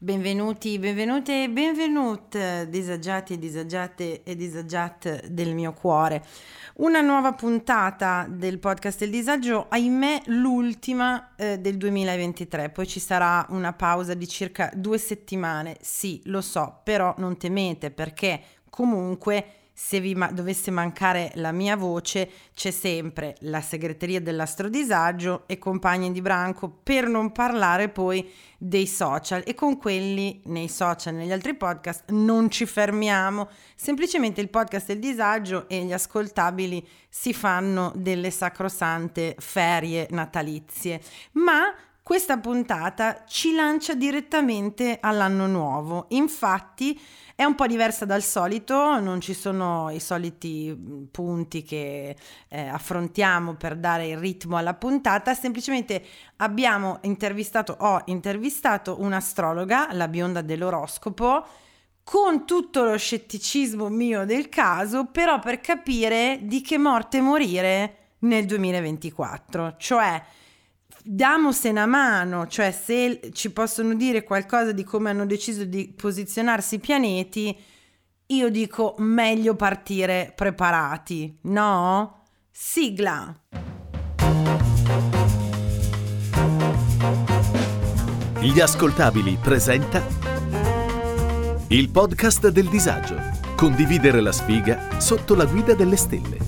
Benvenuti, benvenute e benvenute, disagiati e disagiate e disagiate del mio cuore. Una nuova puntata del podcast Il Disagio, ahimè l'ultima eh, del 2023, poi ci sarà una pausa di circa due settimane, sì, lo so, però non temete perché comunque se vi ma- dovesse mancare la mia voce, c'è sempre la segreteria dell'astrodisagio e compagni di branco, per non parlare poi dei social. E con quelli nei social, negli altri podcast, non ci fermiamo. Semplicemente il podcast del disagio e gli ascoltabili si fanno delle sacrosante ferie natalizie. Ma questa puntata ci lancia direttamente all'anno nuovo. Infatti, è un po' diversa dal solito, non ci sono i soliti punti che eh, affrontiamo per dare il ritmo alla puntata, semplicemente abbiamo intervistato, ho intervistato un'astrologa, la bionda dell'oroscopo, con tutto lo scetticismo mio del caso, però per capire di che morte morire nel 2024, cioè damose una mano, cioè se ci possono dire qualcosa di come hanno deciso di posizionarsi i pianeti, io dico meglio partire preparati, no? Sigla. Gli ascoltabili presenta il podcast del disagio. Condividere la sfiga sotto la guida delle stelle.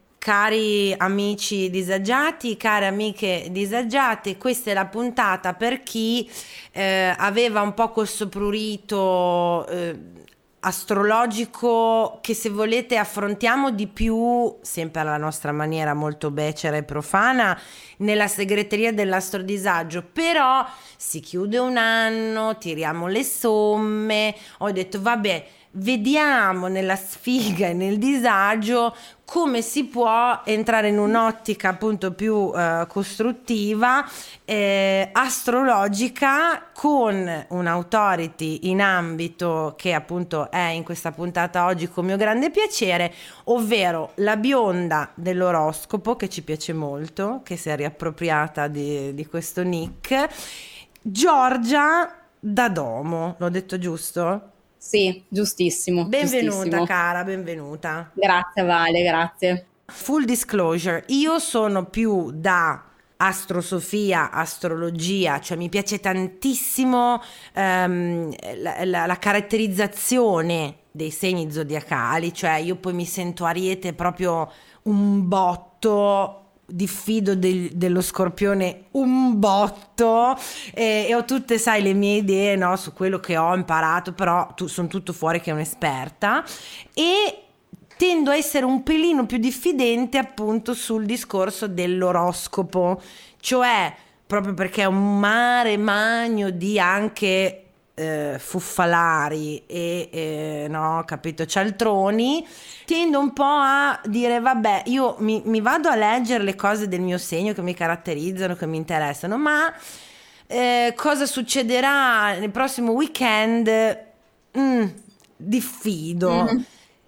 Cari amici disagiati, care amiche disagiate, questa è la puntata per chi eh, aveva un po' questo prurito eh, astrologico che se volete affrontiamo di più, sempre alla nostra maniera molto becera e profana, nella segreteria dell'astrodisagio, però si chiude un anno, tiriamo le somme, ho detto vabbè vediamo nella sfiga e nel disagio come si può entrare in un'ottica appunto più eh, costruttiva, eh, astrologica, con un'autority in ambito che appunto è in questa puntata oggi con mio grande piacere, ovvero la bionda dell'oroscopo che ci piace molto, che si è riappropriata di, di questo nick, Giorgia Dadomo, l'ho detto giusto? Sì, giustissimo. Benvenuta giustissimo. cara, benvenuta. Grazie Vale, grazie. Full disclosure, io sono più da astrosofia, astrologia, cioè mi piace tantissimo um, la, la, la caratterizzazione dei segni zodiacali, cioè io poi mi sento ariete proprio un botto diffido del, dello scorpione un botto e, e, ho tutte, sai, le mie idee no, su quello che ho imparato, però tu, sono tutto fuori che è un'esperta. E tendo a essere un pelino più diffidente appunto sul discorso dell'oroscopo, cioè proprio perché è un mare magno di anche eh, fuffalari e eh, no, capito, cialtroni, tendo un po' a dire vabbè, io mi, mi, vado a leggere le cose del mio segno che mi caratterizzano, che mi interessano, ma eh, cosa succederà nel prossimo weekend? Mm, diffido. Mm-hmm.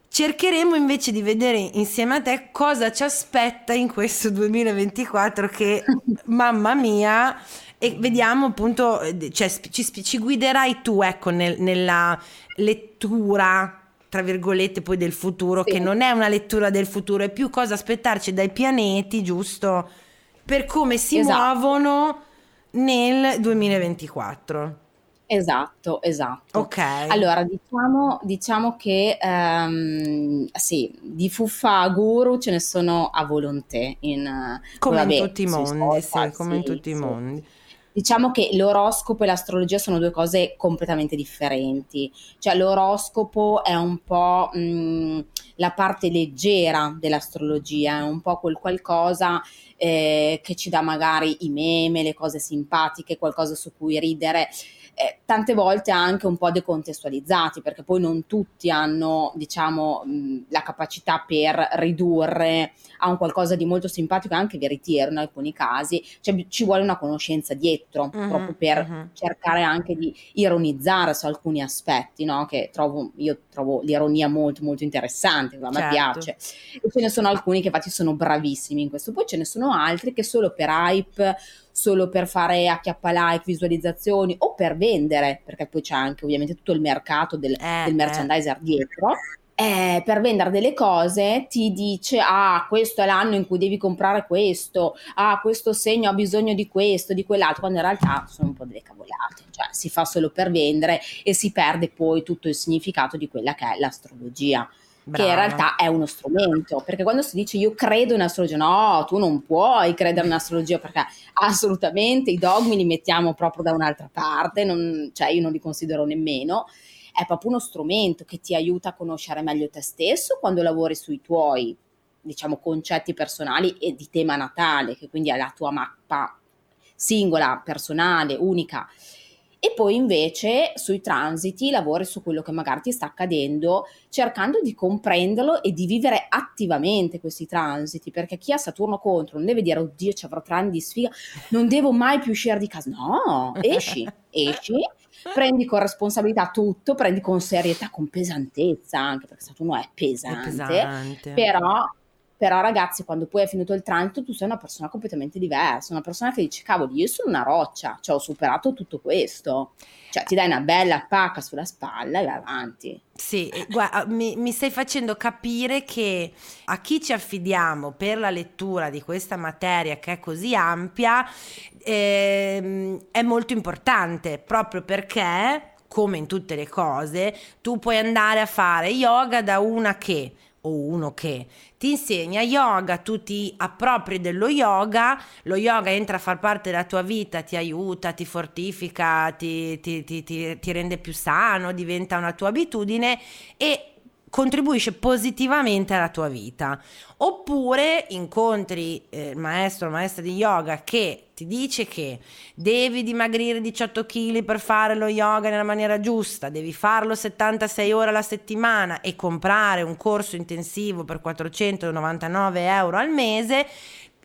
Cercheremo invece di vedere insieme a te cosa ci aspetta in questo 2024 che, mamma mia, e vediamo appunto, eh, cioè, ci, ci guiderai tu ecco nel, nella lettura tra virgolette poi del futuro, sì. che non è una lettura del futuro, è più cosa aspettarci dai pianeti, giusto? Per come si esatto. muovono nel 2024. Esatto, esatto. Ok. Allora, diciamo, diciamo che um, sì, di fuffa guru ce ne sono a volontà. In, come vabbè, in tutti i mondi, sì, come in tutti i mondi. Diciamo che l'oroscopo e l'astrologia sono due cose completamente differenti. Cioè l'oroscopo è un po'... Mh, la parte leggera dell'astrologia, è un po' quel qualcosa eh, che ci dà magari i meme, le cose simpatiche, qualcosa su cui ridere eh, tante volte anche un po' decontestualizzati, perché poi non tutti hanno, diciamo, mh, la capacità per ridurre a un qualcosa di molto simpatico e anche veritiero in alcuni casi, cioè ci vuole una conoscenza dietro, uh-huh, proprio per uh-huh. cercare anche di ironizzare su alcuni aspetti, no? che trovo, io trovo l'ironia molto molto interessante, a me certo. piace. E ce ne sono alcuni che infatti sono bravissimi in questo, poi ce ne sono altri che solo per hype solo per fare acchiappa like, visualizzazioni o per vendere, perché poi c'è anche ovviamente tutto il mercato del, eh, del eh. merchandiser eh. dietro. Eh, per vendere delle cose ti dice ah questo è l'anno in cui devi comprare questo ah questo segno ha bisogno di questo di quell'altro quando in realtà sono un po' delle cavolate cioè si fa solo per vendere e si perde poi tutto il significato di quella che è l'astrologia Brava. che in realtà è uno strumento, perché quando si dice io credo in astrologia, no, tu non puoi credere in astrologia perché assolutamente i dogmi li mettiamo proprio da un'altra parte, non, cioè io non li considero nemmeno, è proprio uno strumento che ti aiuta a conoscere meglio te stesso quando lavori sui tuoi, diciamo, concetti personali e di tema natale, che quindi è la tua mappa singola, personale, unica e poi invece sui transiti lavori su quello che magari ti sta accadendo cercando di comprenderlo e di vivere attivamente questi transiti perché chi ha Saturno contro non deve dire oddio ci avrò tre anni di sfiga non devo mai più uscire di casa no esci esci prendi con responsabilità tutto prendi con serietà con pesantezza anche perché Saturno è pesante, è pesante. però però ragazzi quando poi è finito il transito tu sei una persona completamente diversa, una persona che dice cavoli io sono una roccia, cioè ho superato tutto questo, cioè ti dai una bella pacca sulla spalla e vai avanti. Sì, guarda, mi, mi, stai facendo capire che a chi ci affidiamo per la lettura di questa materia che è così ampia ehm, è molto importante proprio perché come in tutte le cose, tu puoi andare a fare yoga da una che o uno che ti insegna yoga, tu ti appropri dello yoga, lo yoga entra a far parte della tua vita, ti aiuta, ti fortifica, ti, ti, ti, ti rende più sano, diventa una tua abitudine e contribuisce positivamente alla tua vita. Oppure incontri eh, il maestro o maestra di yoga che ti dice che devi dimagrire 18 kg per fare lo yoga nella maniera giusta, devi farlo 76 ore alla settimana e comprare un corso intensivo per 499 euro al mese,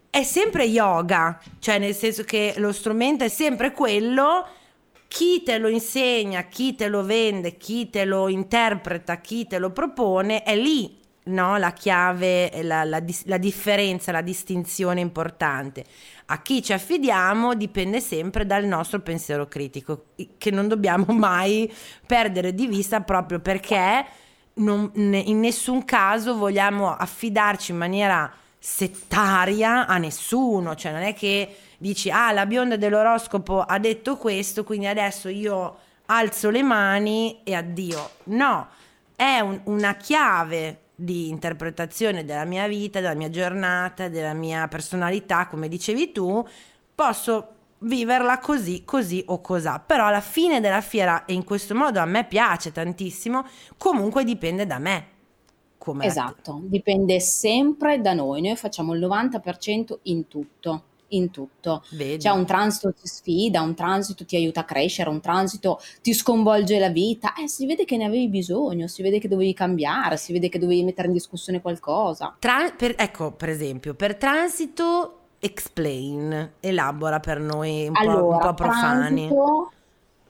è sempre yoga, cioè nel senso che lo strumento è sempre quello chi te lo insegna, chi te lo vende, chi te lo interpreta, chi te lo propone, è lì no, la chiave, la, la, la differenza, la distinzione importante. A chi ci affidiamo dipende sempre dal nostro pensiero critico, che non dobbiamo mai perdere di vista proprio perché non, in nessun caso vogliamo affidarci in maniera settaria a nessuno, cioè non è che dici ah la bionda dell'oroscopo ha detto questo, quindi adesso io alzo le mani e addio. No, è un, una chiave di interpretazione della mia vita, della mia giornata, della mia personalità, come dicevi tu, posso viverla così, così o cosà. Però alla fine della fiera, e in questo modo a me piace tantissimo, comunque dipende da me. Com'è? Esatto, dipende sempre da noi, noi facciamo il 90% in tutto in tutto. Vedi. Cioè un transito ti sfida, un transito ti aiuta a crescere, un transito ti sconvolge la vita. Eh, si vede che ne avevi bisogno, si vede che dovevi cambiare, si vede che dovevi mettere in discussione qualcosa. Tra- per, ecco, per esempio, per transito explain, elabora per noi un, allora, po', un po' profani. Transito,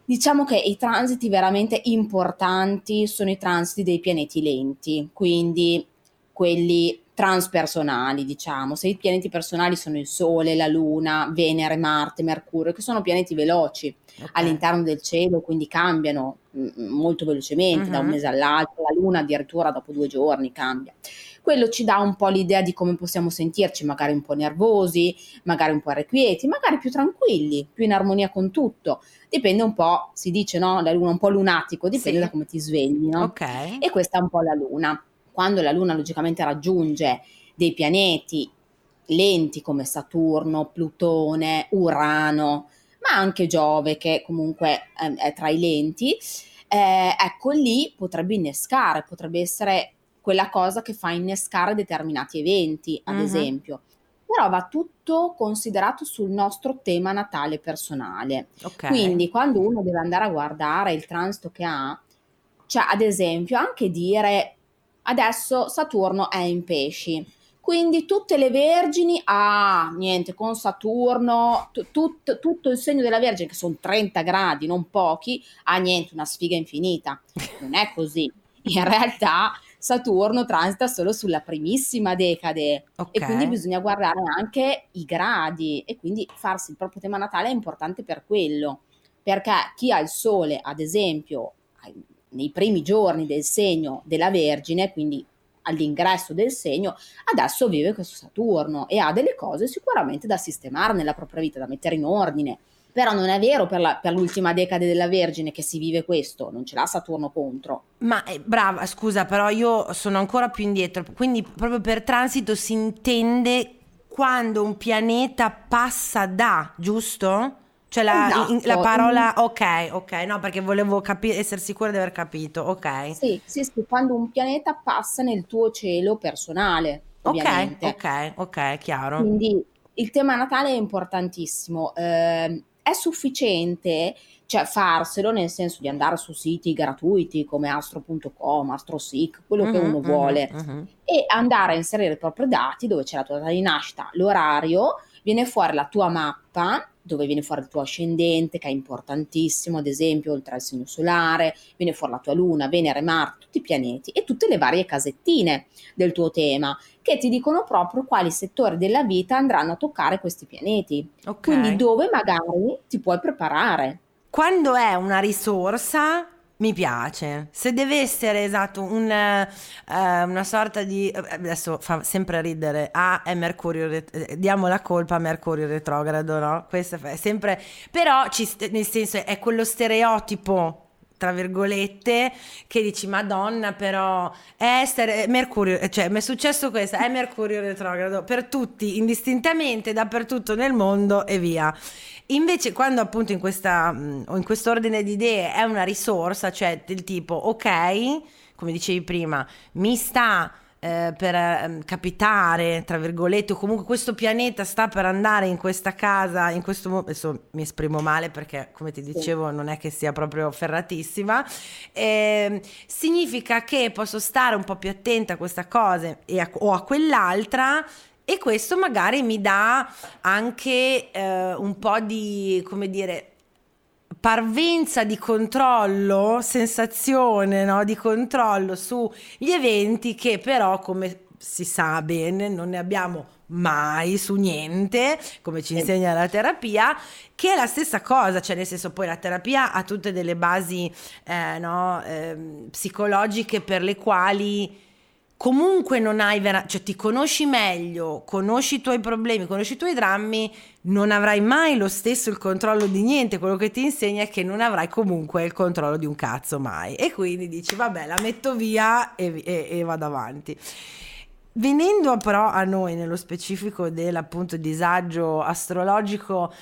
diciamo che i transiti veramente importanti sono i transiti dei pianeti lenti, quindi quelli transpersonali, diciamo. Se i pianeti personali sono il Sole, la Luna, Venere, Marte, Mercurio, che sono pianeti veloci okay. all'interno del cielo, quindi cambiano m- mm, molto velocemente uh-huh. da un mhm. mese all'altro, la Luna addirittura dopo due giorni cambia. Quello ci dà un po' l'idea di come possiamo sentirci, magari un po' nervosi, magari un po' irrequieti, magari più tranquilli, più in armonia con tutto. Dipende un po', si dice, no? La Luna un po' lunatico, dipende sì. da come ti svegli, no? Okay. E questa è un po' la Luna quando la Luna logicamente raggiunge dei pianeti lenti come Saturno, Plutone, Urano, ma anche Giove che comunque è tra i lenti, eh, ecco lì potrebbe innescare, potrebbe essere quella cosa che fa innescare determinati eventi, ad mm-hmm. esempio. Però va tutto considerato sul nostro tema natale personale. Okay. Quindi quando uno deve andare a guardare il transito che ha, cioè ad esempio anche dire adesso Saturno è in pesci quindi tutte le vergini, ah, niente, con Saturno, t- tut- tutto il segno della Vergine, che sono 30 gradi, non pochi, ah, niente, una sfiga infinita. Non è così. In realtà Saturno transita solo sulla primissima decade okay. e quindi bisogna guardare anche i gradi e quindi farsi il proprio tema natale è importante per quello. Perché chi ha il Sole, ad esempio, nei primi giorni del segno della Vergine, quindi all'ingresso del segno, adesso vive questo Saturno e ha delle cose sicuramente da sistemare nella propria vita, da mettere in ordine. Però non è vero per, la, per, l'ultima decade della Vergine che si vive questo, non ce l'ha Saturno contro. Ma eh, brava, scusa, però io sono ancora più indietro. Quindi proprio per transito si intende quando un pianeta passa da, giusto? Cioè la, esatto. in, la, parola ok, ok, no, perché volevo capi- essere sicura di aver capito, ok. Sì, sì, sì, quando un pianeta passa nel tuo cielo personale. Ovviamente. Ok, ok, ok, chiaro. Quindi il tema natale è importantissimo. Eh, è sufficiente cioè farselo nel senso di andare su siti gratuiti come astro.com, astrosic, quello uh-huh, che uno uh-huh, vuole uh-huh. e andare a inserire i propri dati dove c'è la tua data di nascita, l'orario, viene fuori la tua mappa dove viene fuori il tuo ascendente, che è importantissimo, ad esempio, oltre al segno solare, viene fuori la tua luna, Venere, Marte, tutti i pianeti e tutte le varie casettine del tuo tema, che ti dicono proprio quali settori della vita andranno a toccare questi pianeti. Okay. Quindi dove magari ti puoi preparare. Quando è una risorsa mi piace. Se deve essere esatto un, uh, una sorta di adesso fa sempre ridere. Ah, è Mercurio ret- diamo la colpa a Mercurio retrogrado, no? Questo è sempre però ci, nel senso è quello stereotipo tra virgolette, che dici Madonna, però è essere Mercurio, cioè mi è successo questo, è Mercurio retrogrado per tutti, indistintamente, dappertutto nel mondo e via. Invece quando appunto in questa mm, o in quest'ordine di idee è una risorsa, cioè del tipo ok, come dicevi prima, mi sta eh, per eh, capitare, tra virgolette, o comunque questo pianeta sta per andare in questa casa, in questo momento, adesso mi esprimo male perché come ti dicevo non è che sia proprio ferratissima, eh, significa che posso stare un po' più attenta a questa cosa a, o a quell'altra e questo magari mi dà anche eh, un po' di, come dire, parvenza di controllo, sensazione no? di controllo sugli eventi che però, come si sa bene, non ne abbiamo mai su niente, come ci insegna la terapia, che è la stessa cosa, cioè nel senso poi la terapia ha tutte delle basi eh, no, eh, psicologiche per le quali comunque non hai vera- cioè ti conosci meglio, conosci i tuoi problemi, conosci i tuoi drammi, non avrai mai lo stesso il controllo di niente, quello che ti insegna è che non avrai comunque il controllo di un cazzo mai. E quindi dici vabbè la metto via e, e, e vado avanti. Venendo però a noi nello specifico dell'appunto disagio astrologico,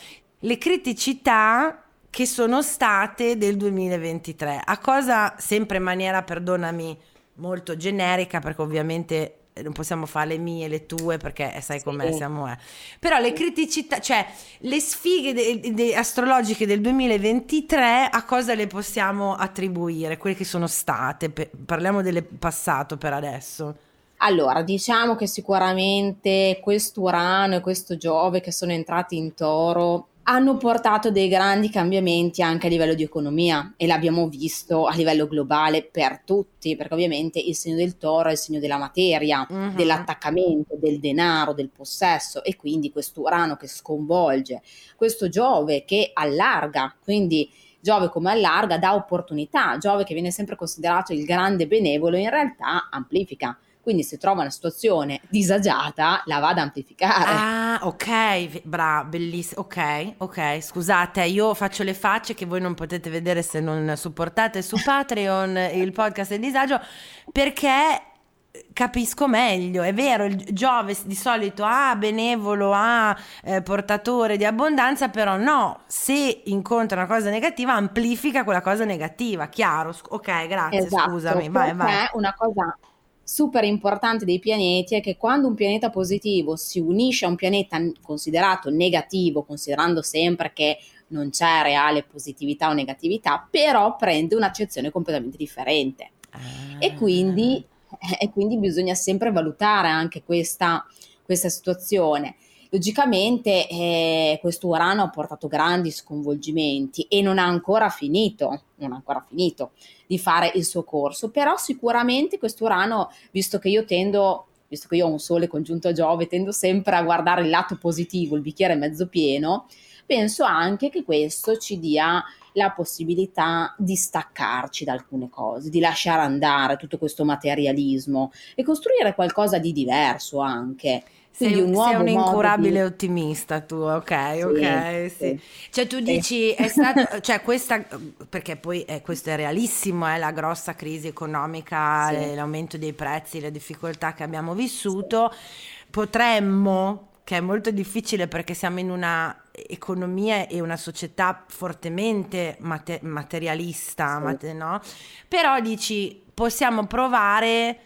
le criticità che sono state del 2023, a cosa sempre in maniera, perdonami, molto generica perché ovviamente non possiamo fare le mie, le tue, perché eh, sai com'è, sì. siamo... Eh. Però le criticità, cioè le sfighe de, de astrologiche del 2023, a cosa le possiamo attribuire? Quelle che sono state, per, parliamo del passato per adesso. Allora, diciamo che sicuramente questo Urano e questo Giove che sono entrati in toro hanno portato dei grandi cambiamenti anche a livello di economia e l'abbiamo visto a livello globale per tutti, perché ovviamente il segno del toro è il segno della materia, uh-huh. dell'attaccamento, del denaro, del possesso e quindi questo Urano che sconvolge, questo Giove che allarga, quindi Giove come allarga dà opportunità, Giove che viene sempre considerato il grande benevolo in realtà amplifica quindi se trova una situazione disagiata, la va ad amplificare. Ah, ok, brava, bellissimo. Ok, ok, scusate, io faccio le facce che voi non potete vedere se non supportate su Patreon il podcast del disagio, perché capisco meglio, è vero, il Giove di solito ha benevolo, ha eh, portatore di abbondanza, però no, se incontra una cosa negativa amplifica quella cosa negativa, chiaro, ok, grazie, esatto, scusami, vai, vai. una cosa super importante dei pianeti è che quando un pianeta positivo si unisce a un pianeta considerato negativo, considerando sempre che non c'è reale positività o negatività, però prende un'accezione completamente differente. Ah. E, quindi, e, quindi, bisogna sempre valutare anche questa, questa situazione. Logicamente eh, questo Urano ha portato grandi sconvolgimenti e non ha ancora finito, non ha ancora finito di fare il suo corso, però sicuramente questo Urano, visto che io tendo visto che io ho un sole congiunto a Giove, tendo sempre a guardare il lato positivo, il bicchiere mezzo pieno, penso anche che questo ci dia la possibilità di staccarci da alcune cose, di lasciare andare tutto questo materialismo e costruire qualcosa di diverso anche. Sei, un, sei un incurabile di... ottimista tu, ok, ok, sì. sì. Cioè tu dici, è stato, cioè questa, perché poi eh, questo è realissimo, è eh, la grossa crisi economica, l'aumento dei prezzi, le difficoltà che abbiamo vissuto, potremmo, che è molto difficile perché siamo in una economia e una società fortemente mate- materialista, mate- no? Però dici, possiamo provare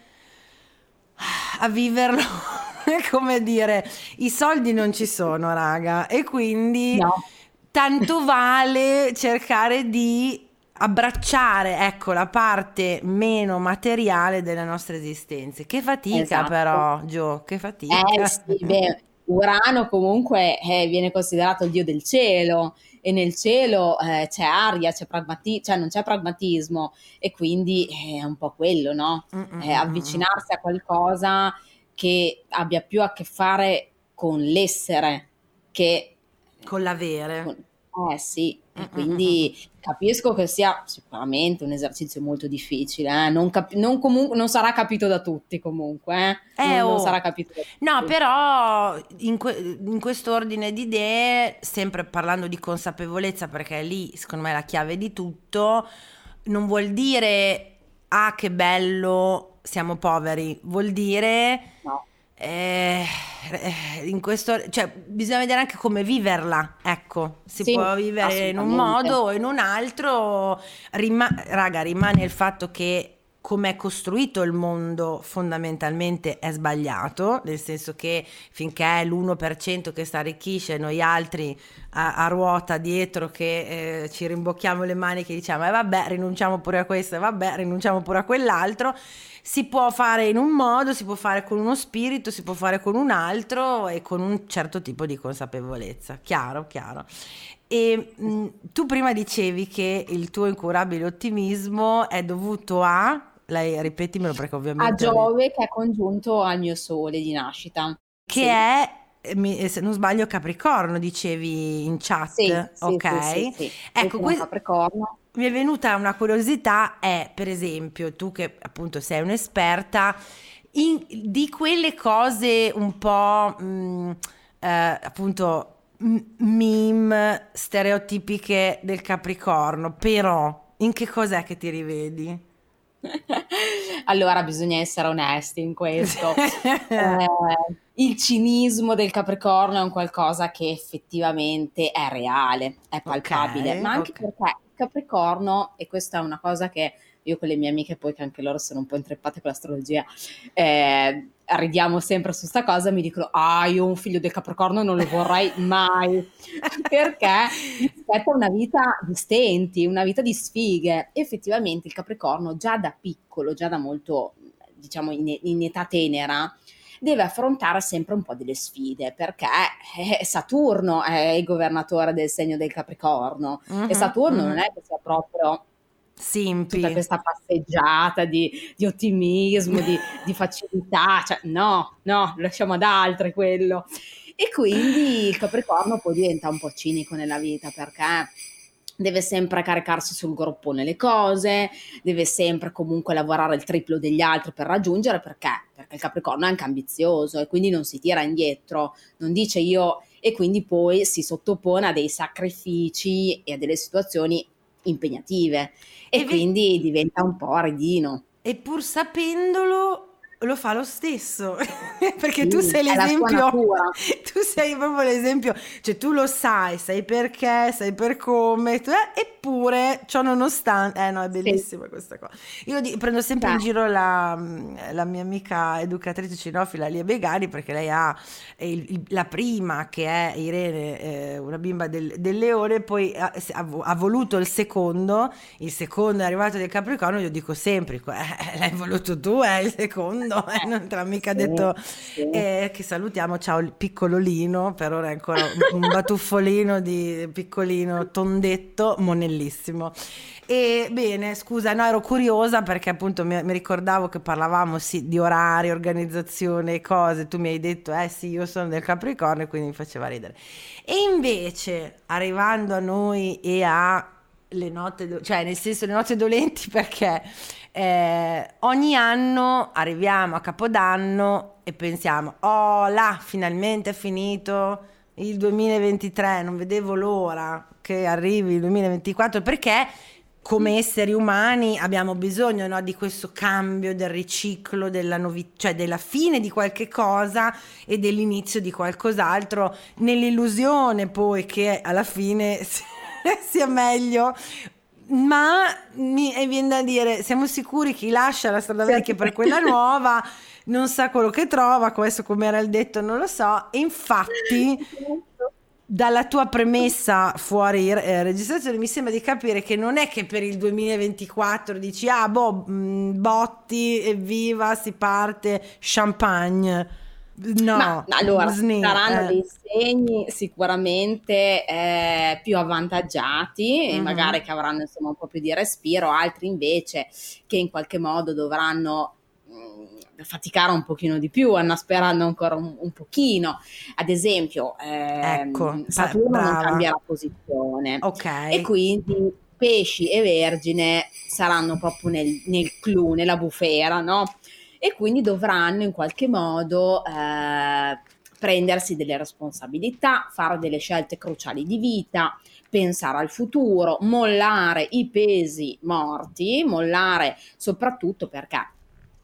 a viverlo come dire, i soldi non ci sono, raga, e quindi no. tanto vale cercare di abbracciare, ecco, la parte meno materiale della nostra esistenza. Che fatica esatto. però, Gio, che fatica. Eh sì, beh, Urano comunque eh, viene considerato il dio del cielo e nel cielo eh, c'è aria, c'è pragmatismo, cioè non c'è pragmatismo e quindi è un po' quello, no? Eh, avvicinarsi a qualcosa che abbia più a che fare con l'essere che con l'avere. Con, eh sì, e quindi capisco che sia sicuramente un esercizio molto difficile, eh? non, cap- non, comunque, non, sarà capito da tutti comunque, eh? Eh, non, oh. non, sarà capito. No, però in, que- in questo ordine di idee, sempre parlando di consapevolezza, perché lì secondo me è la chiave di tutto, non vuol dire ah che bello siamo poveri, vuol dire... Eh, eh, in questo, cioè, bisogna vedere anche come viverla. Ecco, si sì, può vivere in un modo o in un altro. Rima- raga, rimane il fatto che come è costruito il mondo fondamentalmente è sbagliato, nel senso che finché è l'1% che sta arricchisce, noi altri a, a ruota dietro che eh, ci rimbocchiamo le mani che diciamo eh vabbè rinunciamo pure a questo, e vabbè rinunciamo pure a quell'altro, si può fare in un modo, si può fare con uno spirito, si può fare con un altro e con un certo tipo di consapevolezza, chiaro, chiaro. E mh, tu prima dicevi che il tuo incurabile ottimismo è dovuto a lei ripetimelo perché ovviamente... A Giove che è congiunto al mio sole di nascita. Che sì. è se non sbaglio Capricorno dicevi in chat sì, ok sì, sì, ecco questo Capricorno mi è venuta una curiosità è per esempio tu che appunto sei un'esperta in, di quelle cose un po' mh, mm, eh, appunto meme stereotipiche del Capricorno però in che cos'è che ti rivedi? allora bisogna essere onesti in questo. eh, il cinismo del Capricorno è un qualcosa che effettivamente è reale, è palpabile, okay, ma anche okay. perché il Capricorno, e questa è una cosa che io con le mie amiche, poi che anche loro sono un po' intreppate con l'astrologia, eh, ridiamo sempre su sta cosa, mi dicono, ah, io un figlio del Capricorno non lo vorrei mai, perché rispetto a una vita di stenti, una vita di sfighe. Effettivamente il Capricorno già da piccolo, già da molto, diciamo, in, in età tenera, deve affrontare sempre un po' delle sfide perché Saturno è il governatore del segno del Capricorno uh-huh, e Saturno uh-huh. non è che sia proprio Simpi. tutta questa passeggiata di, di ottimismo, di, di, facilità, cioè no, no, lasciamo ad altri quello. E quindi il Capricorno poi diventa un po' cinico nella vita perché deve sempre caricarsi sul groppone le cose, deve sempre comunque lavorare il triplo degli altri per raggiungere perché? Perché il Capricorno è anche ambizioso e quindi non si tira indietro, non dice io e quindi poi si sottopone a dei sacrifici e a delle situazioni impegnative e, e quindi vi... diventa un po' aridino. E pur sapendolo lo fa lo stesso perché sì, tu sei l'esempio tu sei proprio l'esempio cioè tu lo sai sai perché sai per come eh, eppure ciò nonostante eh no è bellissima sì. questa cosa io di, prendo sempre Beh. in giro la, la, mia amica educatrice cinofila Lia Begani perché lei ha il, il, la prima che è Irene eh, una bimba del, del leone poi ha, ha, voluto il secondo il secondo è arrivato del Capricorno io dico sempre eh, l'hai voluto tu è il secondo no, eh, non te l'ha mica detto. Eh, che salutiamo, ciao il piccololino, per ora è ancora un batuffolino di piccolino, tondetto, monellissimo. E bene, scusa, no, ero curiosa perché appunto mi, mi ricordavo che parlavamo sì, di orari, organizzazione e cose, tu mi hai detto, eh sì, io sono del Capricorno, quindi mi faceva ridere. E invece, arrivando a noi e a le note, cioè nel senso le note dolenti perché eh, ogni anno arriviamo a Capodanno e pensiamo, oh là, finalmente è finito il 2023, non vedevo l'ora che arrivi il 2024 perché come esseri umani abbiamo bisogno no, di questo cambio, del riciclo, della novità, cioè della fine di qualche cosa e dell'inizio di qualcos'altro, nell'illusione poi che alla fine sia meglio ma mi viene da dire, siamo sicuri chi lascia la strada vecchia per quella nuova non sa quello che trova, questo come era il detto non lo so, e infatti dalla tua premessa fuori eh, registrazione mi sembra di capire che non è che per il 2024 dici ah boh, mh, botti, evviva, si parte, champagne No, Ma, allora sni, saranno eh. dei segni sicuramente eh, più avvantaggiati mm-hmm. e magari che avranno insomma un po' più di respiro, altri invece che in qualche modo dovranno mh, mm, faticare un pochino di più, hanno sperando ancora un, un pochino. Ad esempio, eh, ecco, Saturno brava. non cambierà posizione okay. e quindi pesci e vergine saranno proprio nel, nel clou, nella bufera, no? E quindi dovranno in qualche modo eh, prendersi delle responsabilità, fare delle scelte cruciali di vita, pensare al futuro, mollare i pesi morti, mollare soprattutto perché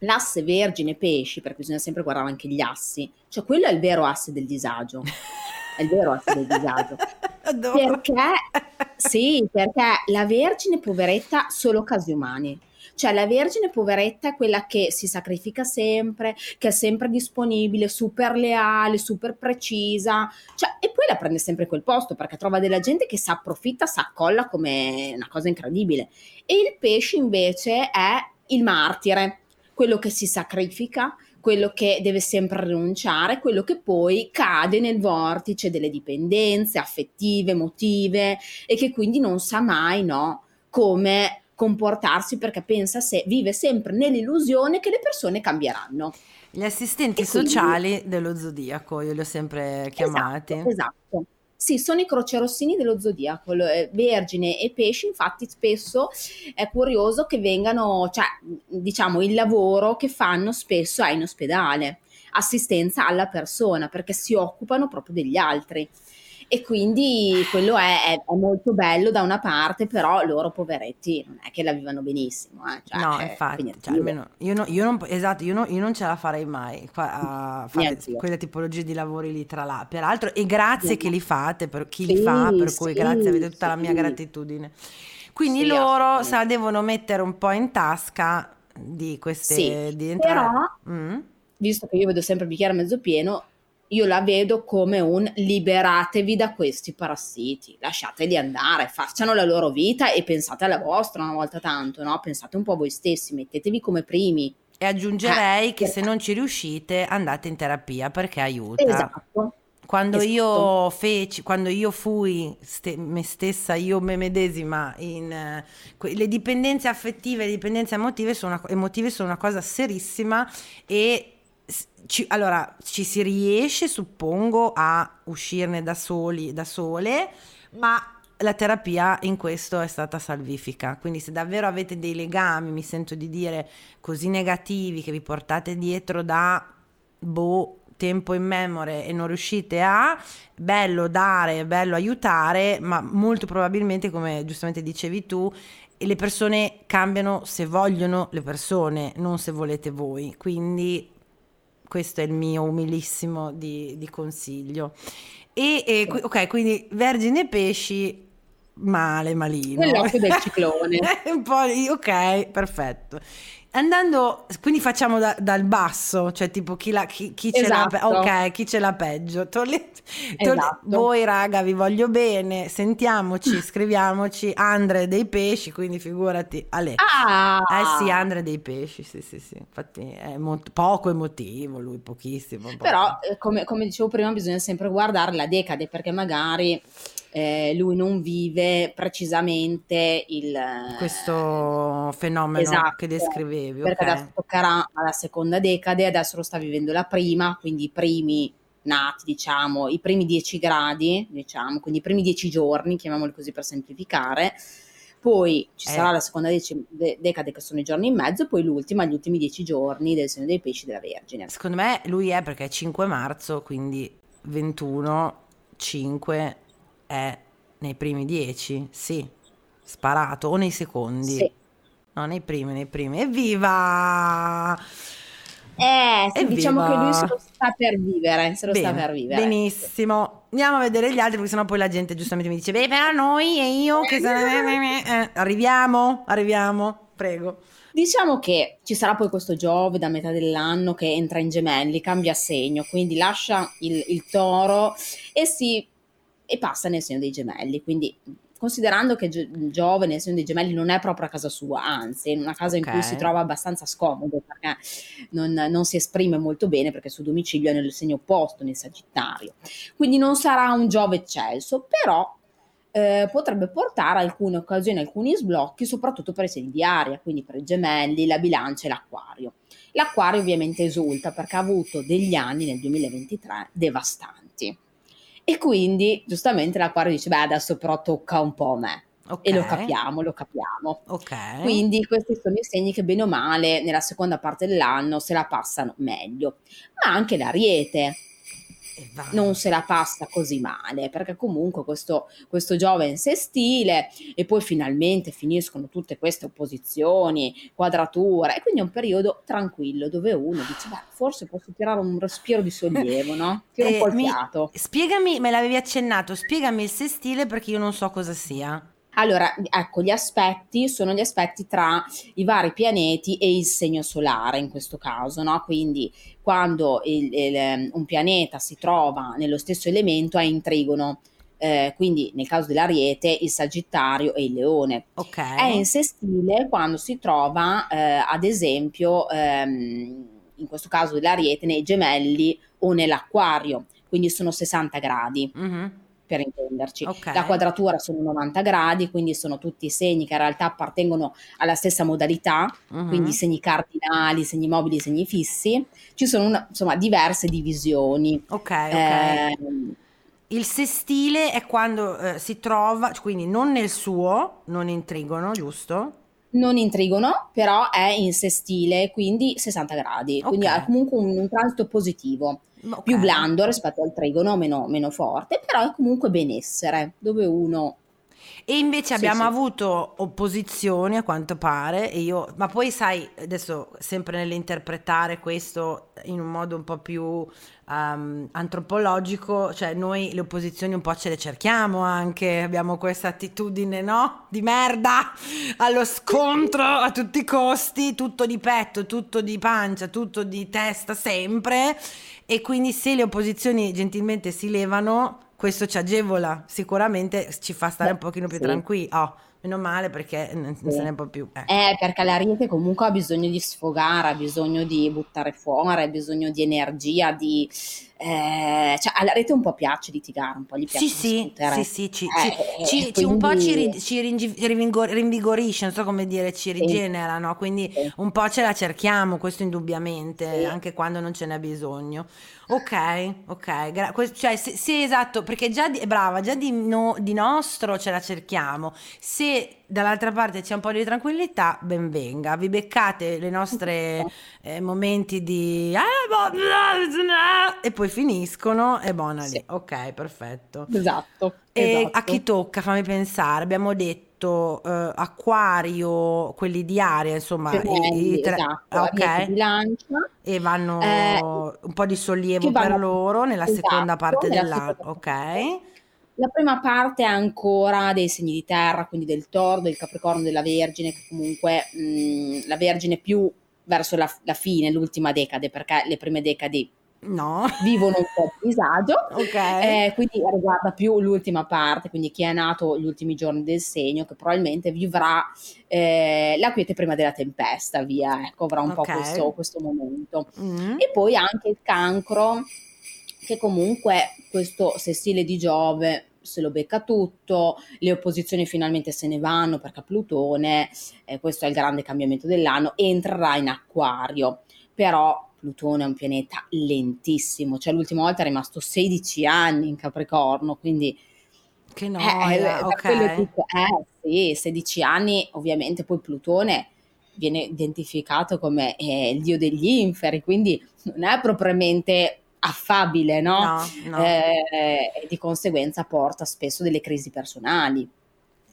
l'asse vergine pesci, perché bisogna sempre guardare anche gli assi, cioè quello è il vero asse del disagio. È il vero asse del disagio. perché sì, perché la vergine poveretta solo casi umani. Cioè la Vergine poveretta è quella che si sacrifica sempre, che è sempre disponibile, super leale, super precisa, cioè, e poi la prende sempre quel posto perché trova della gente che si approfitta, si accolla come una cosa incredibile. E il pesce invece è il martire, quello che si sacrifica, quello che deve sempre rinunciare, quello che poi cade nel vortice delle dipendenze affettive, emotive e che quindi non sa mai no, come comportarsi perché pensa se vive sempre nell'illusione che le persone cambieranno. Gli assistenti e sociali quindi... dello zodiaco, io li ho sempre chiamati. Esatto, esatto. Sì, sono i crocerossini dello zodiaco, eh, vergine e pesci, infatti spesso è curioso che vengano, cioè diciamo il lavoro che fanno spesso è in ospedale, assistenza alla persona, perché si occupano proprio degli altri e quindi quello è, è, è, molto bello da una parte, però loro poveretti non è che la vivono benissimo. Eh. Cioè, no, infatti, cioè, almeno io, no, io, non, esatto, io, no, io, non ce la farei mai a fare quelle tipologie di lavori lì tra là. Peraltro, e grazie sì. che li fate, per chi sì, li fa, per cui sì, grazie, avete tutta la mia gratitudine. Quindi loro sa, devono mettere un po' in tasca di queste di entrare. Però, mm. visto che io vedo sempre il bicchiere mezzo pieno, io la vedo come un liberatevi da questi parassiti, lasciateli andare, facciano la loro vita e pensate alla vostra una volta tanto, no? Pensate un po' a voi stessi, mettetevi come primi. E aggiungerei eh, che se non ci riuscite andate in terapia perché aiuta. Esatto. Quando, esatto. io feci, quando io fui ste, me stessa, io me medesima, in, uh, le dipendenze affettive, le dipendenze emotive sono, una, emotive sono una cosa serissima e ci, allora, ci si riesce, suppongo, a uscirne da soli, da sole, ma la terapia in questo è stata salvifica. Quindi se davvero avete dei legami, mi sento di dire, così negativi che vi portate dietro da boh tempo in memoria e non riuscite a, bello dare, bello aiutare, ma molto probabilmente, come giustamente dicevi tu, le persone cambiano se vogliono le persone, non se volete voi. Quindi questo è il mio umilissimo di, di consiglio. E, e, ok, quindi vergine e pesci, male, malino. Nell'occhio del ciclone. Un po', ok, perfetto. Andando, quindi facciamo da, dal basso, cioè tipo chi, la, chi, chi esatto. ce l'ha, esatto. ok, chi ce l'ha peggio. Tolle, tolle, esatto. Voi raga, vi voglio bene, sentiamoci, scriviamoci, Andre dei pesci, quindi figurati, Ale. Ah! Eh sì, Andre dei pesci, sì sì sì, infatti è molto, poco emotivo lui, pochissimo. Poco. Però, eh, come, come dicevo prima, bisogna sempre guardare la decade, perché magari eh, lui non vive precisamente il, questo fenomeno esatto, che descrivevi. Perché okay. adesso toccherà alla seconda decade, adesso lo sta vivendo la prima, quindi i primi nati, diciamo, i primi dieci gradi, diciamo, quindi i primi dieci giorni, chiamiamoli così per semplificare. Poi ci eh. sarà la seconda dec- de- decade che sono i giorni in mezzo, e poi l'ultima, gli ultimi dieci giorni del segno dei pesci della Vergine. Secondo me lui è perché è 5 marzo, quindi 21, 5, è nei primi dieci, sì, sparato, o nei secondi. Sì. No, nei primi, nei primi. Evviva! Eh, sì, diciamo che lui se lo sta per vivere, se lo Bene, sta per vivere. Benissimo. Andiamo a vedere gli altri, perché sennò poi la gente giustamente mi dice, beh, però noi e io che eh, arriviamo, arriviamo, prego. Diciamo che ci sarà poi questo Giove da metà dell'anno che entra in gemelli, cambia segno, quindi lascia il, il toro e si e passa nel segno dei gemelli. Quindi considerando che Giove nel segno dei gemelli non è proprio a casa sua, anzi è una casa okay. in cui si trova abbastanza scomodo perché non, non, si esprime molto bene perché il suo domicilio è nel segno opposto, nel Sagittario. Quindi non sarà un Giove eccelso, però eh, potrebbe portare alcune occasioni, alcuni sblocchi, soprattutto per i segni di aria, quindi per i gemelli, la bilancia e l'acquario. L'acquario ovviamente esulta perché ha avuto degli anni nel 2023 devastanti e quindi giustamente l'acquario dice, beh adesso però tocca un po' a me. Okay. E lo capiamo, lo capiamo. Okay. Quindi questi sono i segni che bene o male nella seconda parte dell'anno se la passano meglio. Ma anche l'ariete, non se la passa così male, perché comunque questo, questo Giove in sestile e poi finalmente finiscono tutte queste opposizioni, quadrature, e quindi è un periodo tranquillo dove uno dice, beh, forse posso tirare un respiro di sollievo, no? Tiro eh, un po' il mi, fiato. Spiegami, me l'avevi accennato, spiegami il sestile perché io non so cosa sia. Allora, ecco, gli aspetti sono gli aspetti tra i vari pianeti e il segno solare in questo caso, no? Quindi quando il, il, ehm, un pianeta si trova nello stesso elemento è in trigono. Eh, quindi nel caso dell'Ariete il Sagittario e il Leone. Okay. È in sestile quando si trova, eh, ad esempio, ehm, in questo caso dell'Ariete, nei gemelli o nell'Acquario, quindi sono 60 gradi. Mm-hmm per intenderci. Okay. La quadratura sono 90 gradi, quindi sono tutti segni che in realtà appartengono alla stessa modalità, uh-huh. quindi segni cardinali, segni mobili, segni fissi. Ci sono una, insomma diverse divisioni. Ok, ok. Eh, il sestile è quando eh, si trova, quindi non nel suo, non in trigono, giusto? Non in trigono, però è in sestile, quindi 60 gradi, okay. quindi ha comunque un, un transito positivo, okay. più blando rispetto al trigono, meno, meno forte, però è comunque benessere, dove uno e invece abbiamo sì. avuto opposizioni a quanto pare, e io, ma poi sai, adesso sempre nell'interpretare questo in un modo un po' più um, antropologico, cioè noi le opposizioni un po' ce le cerchiamo anche, abbiamo questa attitudine, no? Di merda allo scontro a tutti i costi, tutto di petto, tutto di pancia, tutto di testa sempre. E quindi se le opposizioni gentilmente si levano, questo ci agevola, sicuramente ci fa stare un pochino più sì. tranquilli. Oh, meno male perché non sì. se ne può più. Eh. eh, perché l'ariete comunque ha bisogno di sfogare, ha bisogno di buttare fuori, ha bisogno di energia, di eh, cioè alla rete un po' piace litigare, un po' gli piace sì, discutere. Sì, sì, ci, eh, ci, ci, quindi... un po' ci, ci rinvigorisce, non so come dire, ci rigenera, no? Quindi un po' ce la cerchiamo, questo indubbiamente, anche quando non ce n'è bisogno. Ok, ok, gra- cioè sì, sì, esatto, perché già di, brava, già di, no- di nostro ce la cerchiamo. Se dall'altra parte c'è un po' di tranquillità, ben venga. Vi beccate le nostre eh, momenti di "Ah, boh, e poi finiscono e buona lì. Sì. Ok, perfetto. Esatto. E esatto. a chi tocca? Fammi pensare. Abbiamo detto eh, acquario, quelli di aria, insomma, i- i tre- esatto, ok. Ariete, Bilancia. E vanno Eh, un po' di sollievo che vanno- per loro nella esatto, seconda parte nella dell'anno. seconda Ok. parte. La prima parte è ancora dei segni di terra, quindi del Toro, del Capricorno, della Vergine, che comunque mh, la Vergine più verso la, la fine, l'ultima decade, perché le prime decadi No. vivono un po' di disagio. Ok. Eh, quindi riguarda più l'ultima parte, quindi chi è nato gli ultimi giorni del segno, che probabilmente vivrà eh, la quiete prima della tempesta, via, ecco, avrà un Ok. po' questo, questo momento. Mm. E poi anche il cancro, che comunque questo sessile di Giove se lo becca tutto, le opposizioni finalmente se ne vanno perché Plutone, eh, questo è il grande cambiamento dell'anno, entrerà in acquario, però Plutone è un pianeta lentissimo, cioè l'ultima volta è rimasto 16 anni in Capricorno, quindi Che eh, noia, per quello ok. dico, eh sì, 16 anni, ovviamente poi Plutone viene identificato come eh, il dio degli inferi, quindi non è propriamente affabile, no? No, no. Eh, e di conseguenza porta spesso delle crisi personali.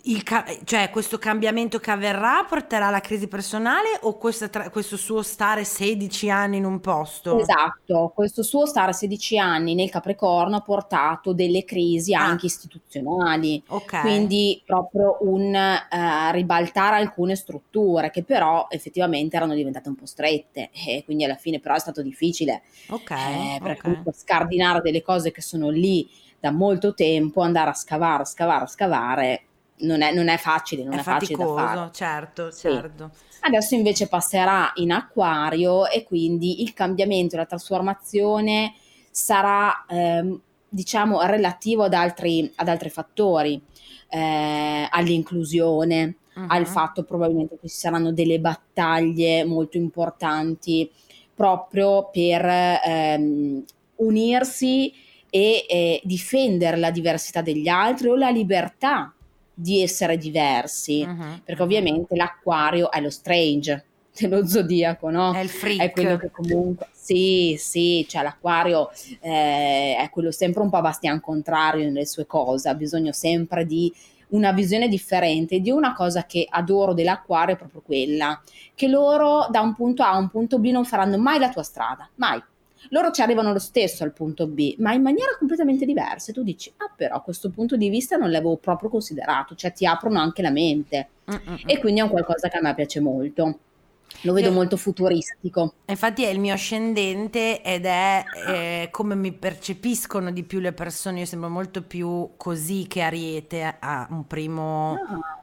Il ca- cioè, questo cambiamento che avverrà porterà alla crisi personale o tra- questo suo stare 16 anni in un posto? Esatto, questo suo stare 16 anni nel Capricorno ha portato delle crisi Ah. anche istituzionali. Ok. Quindi proprio un eh, ribaltare alcune strutture che però effettivamente erano diventate un po' strette e quindi alla fine però è stato difficile ok, eh, perché ok. comunque scardinare delle cose che sono lì da molto tempo, andare a scavare, scavare, scavare non è, non è facile, non è, È facile da fare. faticoso, certo, Sì. certo. Adesso invece passerà in acquario e quindi il cambiamento, la trasformazione sarà, ehm, diciamo, relativo ad altri, ad altri fattori, eh, all'inclusione, al Mhm. fatto probabilmente che ci saranno delle battaglie molto importanti proprio per ehm, unirsi e eh, difendere la diversità degli altri o la libertà di essere diversi, Mhm. perché ovviamente l'acquario è lo strange dello zodiaco, no? È il freak. È quello che comunque, sì, sì, cioè l'acquario eh, è quello sempre un po' bastian contrario nelle sue cose, ha bisogno sempre di una visione differente, di una cosa che adoro dell'acquario è proprio quella, che loro da un punto A a un punto B non faranno mai la tua strada, mai. Loro ci arrivano lo stesso al punto B, ma in maniera completamente diversa. E tu dici, ah però questo punto di vista non l'avevo proprio considerato, cioè ti aprono anche la mente. Mm, mm, mm. E quindi è un qualcosa che a me piace molto. Lo vedo Io- molto futuristico. Infatti è il mio ascendente ed è eh, come mi percepiscono di più le persone. Io sembro molto più così che Ariete a un primo, Ah,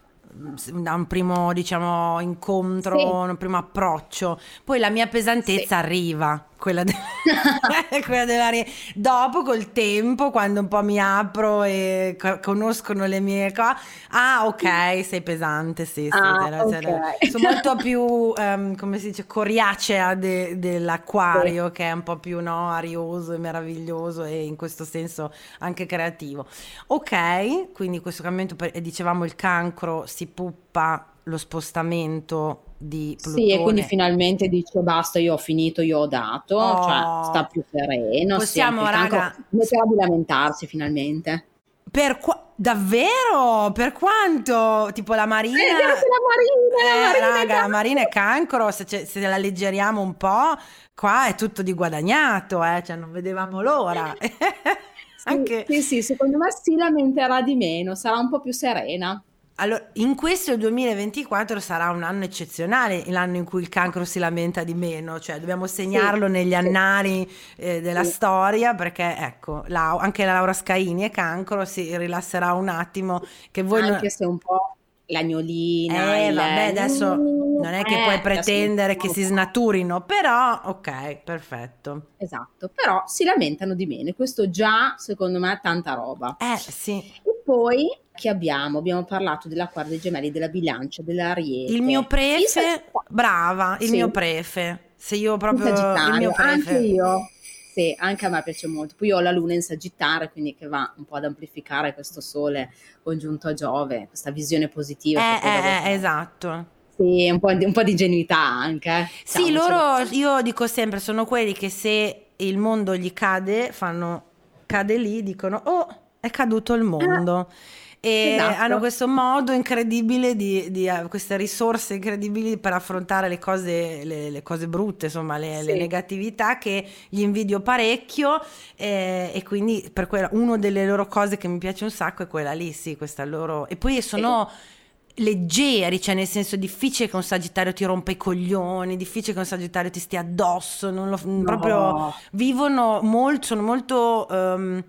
da un primo diciamo incontro, Sì. un primo approccio. Poi la mia pesantezza arriva, quella, de- quella dell'Ariete. Dopo col tempo, quando un po' mi apro e co- conoscono le mie cose, ah ok, sei pesante, sì, sì, Ah, c'è- c'è- ok. sono molto più, ehm, come si dice, coriacea de- dell'acquario, che è un po' più no, arioso e meraviglioso e in questo senso anche creativo. Ok, quindi questo cambiamento, per- e dicevamo il cancro si puppa lo spostamento di Plutone. Sì, e quindi finalmente dice basta, io ho finito, io ho dato, Oh. cioè sta più sereno. Possiamo, sì, raga- Smetterà di lamentarsi finalmente. Per qua- davvero? Per quanto? Tipo la Marina... Eh, alla Marina, la Eh, Marina è raga, la. Marina è cancro, se, ce- se la leggeriamo un po', qua è tutto di guadagnato, eh, cioè non vedevamo l'ora. Sì, Anche... sì, sì, secondo me si lamenterà di meno, sarà un po' più serena. Allora, in questo il 2024 sarà un anno eccezionale, l'anno in cui il cancro si lamenta di meno, cioè dobbiamo segnarlo Sì, negli annali eh, della Sì. storia perché ecco, Lau- anche la Laura Scaini è cancro, si rilasserà un attimo che voi non- Anche se un po' l'agnolina. Eh, il- vabbè, adesso non è che Eh, puoi pretendere non che si snaturino, però ok, perfetto. Esatto, però si lamentano di meno. Questo già, secondo me, è tanta roba. Eh sì, poi che abbiamo? Abbiamo parlato dell'acquario dei gemelli, della bilancia, dell'ariete. il mio prefe, brava, il Sì. mio prefe, se io proprio il mio anche prefe. io. sì, anche a me piace molto. Poi ho la luna in Sagittario, quindi che va un po' ad amplificare questo sole congiunto a Giove, questa visione positiva. Eh, eh, eh, esatto. Sì, un po', di, un po' di ingenuità anche. Sì, loro, io dico sempre, sono quelli che se il mondo gli cade, fanno, cade lì, dicono, oh, è caduto il mondo. Eh e esatto. hanno questo modo incredibile di, di uh, queste risorse incredibili per affrontare le cose, le, le cose brutte, insomma, le, sì. le, negatività che gli invidio parecchio eh, e quindi per quella, una delle loro cose che mi piace un sacco è quella lì, sì, questa loro... E poi sono... Sì leggeri, cioè nel senso difficile che un sagittario ti rompa i coglioni, difficile che un sagittario ti stia addosso, non lo, no. proprio vivono molto, sono molto... Um,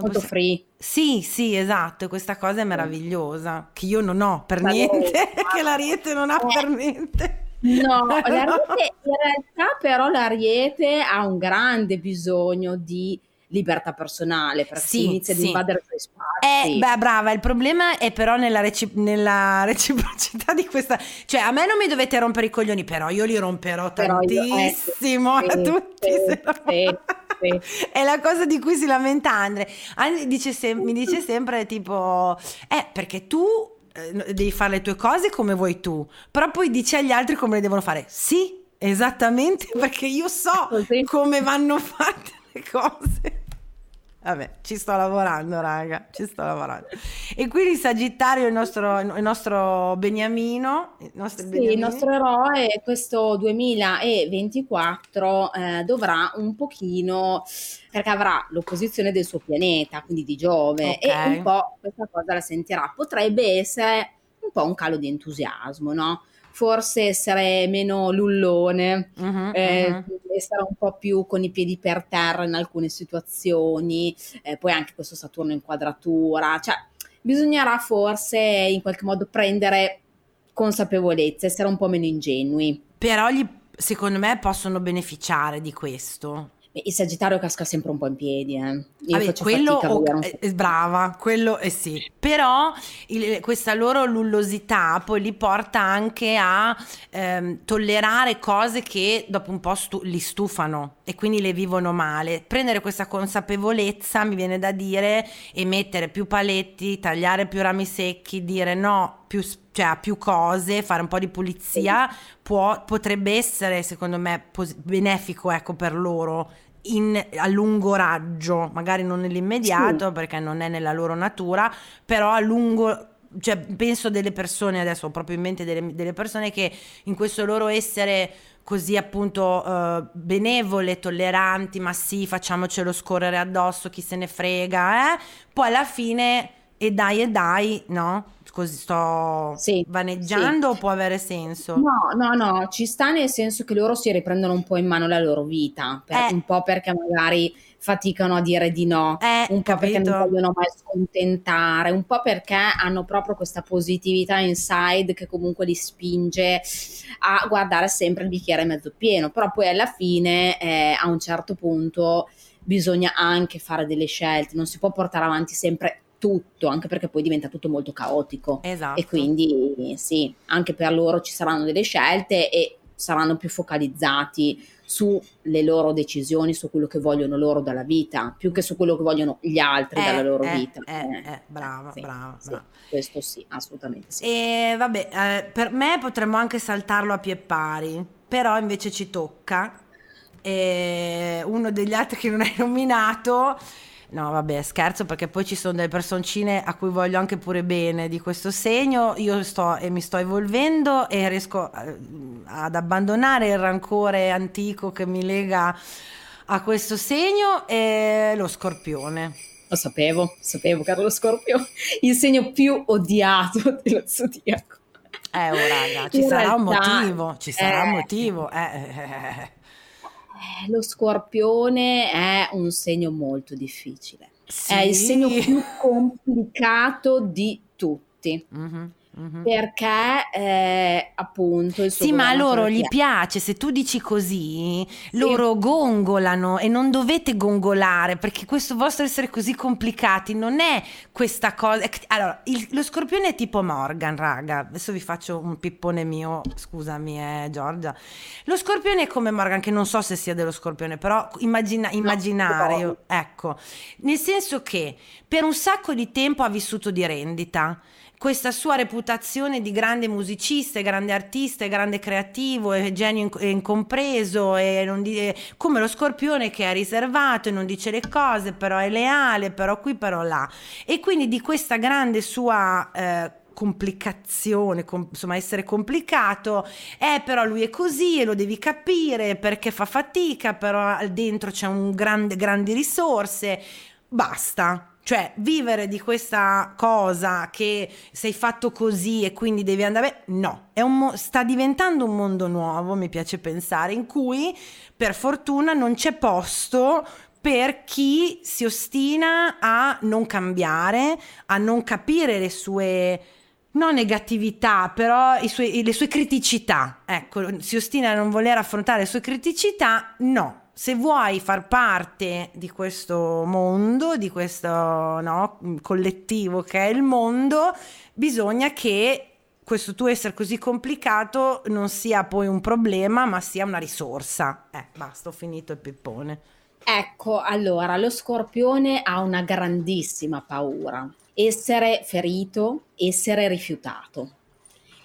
molto free. Sì, sì, esatto, questa cosa è meravigliosa, che io non ho per Ma niente, che l'Ariete non ha eh. per niente. No, l'Ariete, in realtà però l'Ariete ha un grande bisogno di libertà personale, perché sì, si inizia sì. ad invadere i suoi spazi. Eh, beh, brava, il problema è però nella, reci- nella, reciprocità di questa... Cioè, a me non mi dovete rompere i coglioni, però io li romperò però tantissimo io, eh, a tutti. Sì, sì, è la cosa di cui si lamenta Andre. Andre dice sem- mi dice sempre tipo, eh, perché tu eh, devi fare le tue cose come vuoi tu, però poi dici agli altri come le devono fare. Sì, esattamente, perché io so come vanno fatte le cose. Vabbè, ci sto lavorando, raga, ci sto lavorando. E quindi Sagittario è il nostro, il nostro Beniamino. Il nostro, sì, Beniamino. il nostro eroe questo 2024 eh, dovrà un pochino, perché avrà l'opposizione del suo pianeta, quindi di Giove, okay. e un po' questa cosa la sentirà. Potrebbe essere un po' un calo di entusiasmo, no? Forse essere meno lullone, uh-huh, eh, uh-huh. essere un po' più con i piedi per terra in alcune situazioni, eh, poi anche questo Saturno in quadratura, cioè bisognerà forse in qualche modo prendere consapevolezza, essere un po' meno ingenui. Però gli, secondo me possono beneficiare di questo. Il Sagittario casca sempre un po' in piedi, eh. Io Vabbè, faccio quello fatica o, eh, brava, quello eh sì. Però il, questa loro lullosità poi li porta anche a ehm, tollerare cose che dopo un po' stu- li stufano e quindi le vivono male. Prendere questa consapevolezza, mi viene da dire, e mettere più paletti, tagliare più rami secchi, dire no, più cioè a più cose, fare un po' di pulizia, può, potrebbe essere secondo me pos- benefico ecco, per loro in, a lungo raggio, magari non nell'immediato sì. perché non è nella loro natura, però a lungo cioè, penso delle persone adesso ho proprio in mente delle, delle persone che in questo loro essere così appunto uh, benevole, tolleranti, ma sì, facciamocelo scorrere addosso, chi se ne frega, eh? poi alla fine e dai e dai, no? Così sto sì, vaneggiando sì. o può avere senso? No, no, no, ci sta nel senso che loro si riprendono un po' in mano la loro vita, per, eh. un po' perché magari faticano a dire di no, eh, un po' capito. perché non vogliono mai scontentare, un po' perché hanno proprio questa positività inside che comunque li spinge a guardare sempre il bicchiere mezzo pieno, però poi alla fine eh, a un certo punto bisogna anche fare delle scelte, non si può portare avanti sempre tutto, anche perché poi diventa tutto molto caotico. Esatto. E quindi sì, anche per loro ci saranno delle scelte e saranno più focalizzati sulle loro decisioni, su quello che vogliono loro dalla vita, più che su quello che vogliono gli altri eh, dalla loro eh, vita. Eh, eh, eh brava, sì, brava, sì, Questo sì, assolutamente sì. E vabbè, eh, per me potremmo anche saltarlo a pie pari, però invece ci tocca. Uno degli altri che non hai nominato No, vabbè, scherzo perché poi ci sono delle personcine a cui voglio anche pure bene di questo segno. Io sto e mi sto evolvendo e riesco eh, ad abbandonare il rancore antico che mi lega a questo segno e lo scorpione. Lo sapevo, sapevo che era lo scorpione, il segno più odiato dello zodiaco. Eh, oh raga, ci In sarà realtà, un motivo, ci sarà eh, un motivo. Eh, eh, lo scorpione è un segno molto difficile. Sì. È il segno più complicato di tutti. Mm-hmm. Mm-hmm. Perché eh, appunto il suo Sì, ma a loro gli piace, se tu dici così, sì. loro gongolano e non dovete gongolare perché questo vostro essere così complicati non è questa cosa. Allora, il, lo scorpione è tipo Morgan, raga. Adesso vi faccio un pippone mio, scusami, eh, Giorgia. Lo scorpione è come Morgan, che non so se sia dello scorpione, però immagina, immaginare, no, ecco, nel senso che per un sacco di tempo ha vissuto di rendita questa sua reputazione di grande musicista, grande artista, grande creativo, genio incompreso, e di, come lo scorpione che è riservato e non dice le cose, però è leale, però qui, però là. E quindi di questa grande sua... Eh, complicazione, com- insomma essere complicato, eh però lui è così e lo devi capire perché fa fatica, però dentro c'è un grande, grandi risorse, basta, cioè, vivere di questa cosa che sei fatto così e quindi devi andare... No, mo- sta diventando un mondo nuovo, mi piace pensare, in cui per fortuna non c'è posto per chi si ostina a non cambiare, a non capire le sue non negatività, però suoi, le sue criticità. Ecco, si ostina a non voler affrontare le sue criticità, no, se vuoi far parte di questo mondo, di questo no, collettivo che è il mondo, bisogna che questo tuo essere così complicato non sia poi un problema, ma sia una risorsa. Eh, basta, ho finito il pippone. Ecco, allora, lo scorpione ha una grandissima paura, essere ferito, essere rifiutato.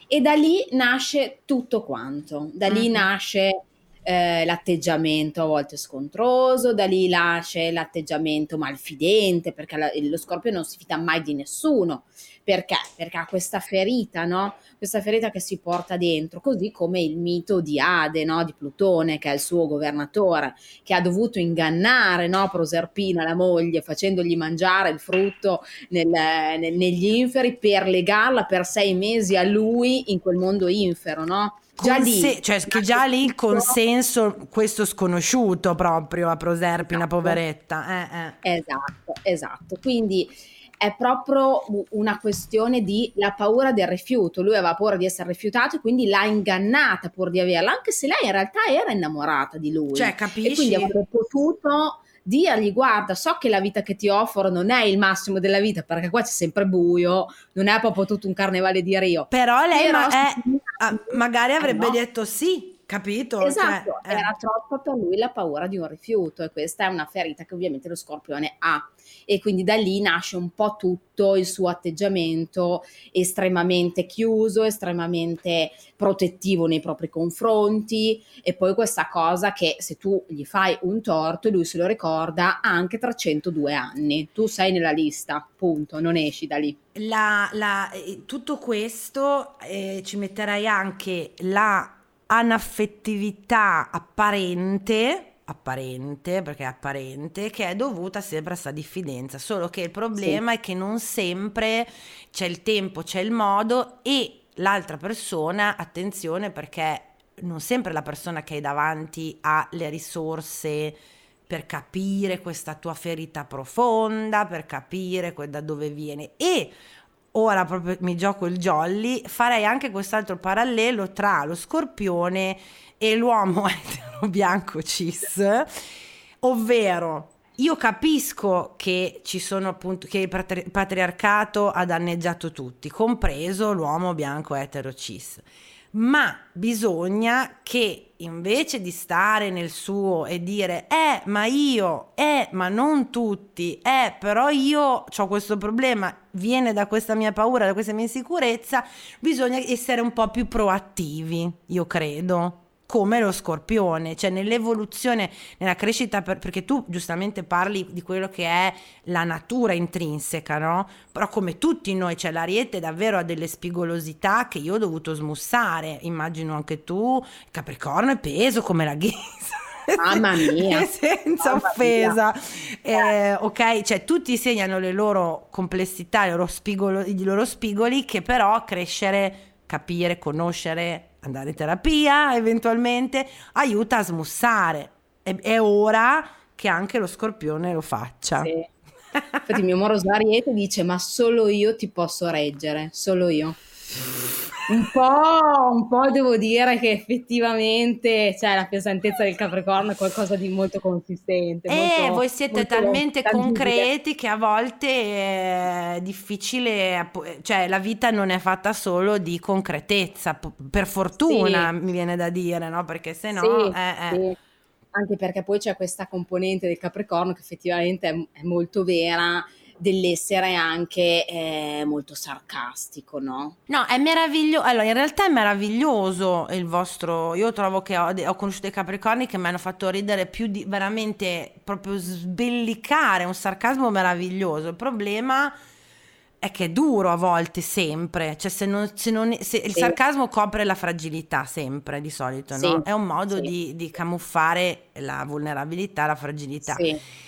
E da lì nasce tutto quanto, da lì uh-huh. nasce eh, l'atteggiamento a volte scontroso, da lì nasce l'atteggiamento malfidente, perché la, lo scorpio non si fida mai di nessuno. Perché? Perché ha questa ferita, no? Questa ferita che si porta dentro, così come il mito di Ade, no? Di Plutone, che è il suo governatore, che ha dovuto ingannare, no? Proserpina, la moglie, facendogli mangiare il frutto nel, nel, negli inferi per legarla per sei mesi a lui in quel mondo infero, no? Già lì, cioè che già lì il consenso, questo sconosciuto proprio a Proserpina, esatto. poveretta. Eh, eh. Esatto, esatto. Quindi è proprio una questione di la paura del rifiuto. Lui aveva paura di essere rifiutato e quindi l'ha ingannata pur di averla, anche se lei in realtà era innamorata di lui. Cioè, capisci? E quindi avrebbe potuto dirgli guarda so che la vita che ti offro non è il massimo della vita perché qua c'è sempre buio non è proprio tutto un carnevale di Rio però lei però ma è, ah, magari avrebbe no. detto sì Capito? Cioè, esatto, cioè, eh. era troppo per lui la paura di un rifiuto e questa è una ferita che ovviamente lo scorpione ha e quindi da lì nasce un po' tutto il suo atteggiamento estremamente chiuso, estremamente protettivo nei propri confronti e poi questa cosa che se tu gli fai un torto e lui se lo ricorda anche tra 102 anni, tu sei nella lista, punto, non esci da lì. La, la, eh, tutto questo eh, ci metterai anche la anaffettività apparente apparente, perché è apparente, che è dovuta sempre a questa diffidenza, solo che il problema sì. è che non sempre c'è il tempo, c'è il modo e l'altra persona, attenzione perché non sempre la persona che hai davanti ha le risorse per capire questa tua ferita profonda, per capire da dove viene e ora proprio mi gioco il jolly, farei anche quest'altro parallelo tra lo scorpione e l'uomo etero bianco cis, ovvero io capisco che ci sono appunto che il patriarcato ha danneggiato tutti, compreso l'uomo bianco etero cis ma bisogna che invece di stare nel suo e dire eh ma io, eh ma non tutti, eh però io ho questo problema, viene da questa mia paura, da questa mia insicurezza, bisogna essere un po' più proattivi, io credo come lo scorpione, cioè nell'evoluzione, nella crescita, per, perché tu giustamente parli di quello che è la natura intrinseca, no? Però come tutti noi, cioè l'ariete davvero ha delle spigolosità che io ho dovuto smussare, immagino anche tu, Capricorno è peso come la ghisa. Mamma mia, senza Mamma offesa, eh, ok? Cioè, tutti segnano le loro complessità, i loro, spigolo, i loro spigoli, che però crescere, capire, conoscere, andare in terapia eventualmente aiuta a smussare. È, è ora che anche lo scorpione lo faccia. Sì. Infatti mio moroso Ariete dice ma solo io ti posso reggere, solo io. Un po', un po' devo dire che effettivamente cioè, la pesantezza del Capricorno è qualcosa di molto consistente. Eh, molto, voi siete molto talmente tangibile. concreti che a volte è difficile, cioè la vita non è fatta solo di concretezza, per fortuna Sì. mi viene da dire, no? Perché se no... Sì, eh, eh. sì. Anche perché poi c'è questa componente del Capricorno che effettivamente è, è molto vera, dell'essere anche eh, molto sarcastico, no? No, è meraviglioso. Allora, in realtà è meraviglioso il vostro. Io trovo che ho, ho conosciuto i Capricorni che mi hanno fatto ridere più di veramente proprio sbellicare un sarcasmo meraviglioso. Il problema è che è duro a volte, sempre. Cioè, se non, se non- se- il Sì. sarcasmo copre la fragilità, sempre di solito, Sì, no? È un modo sì. di, di camuffare la vulnerabilità, la fragilità.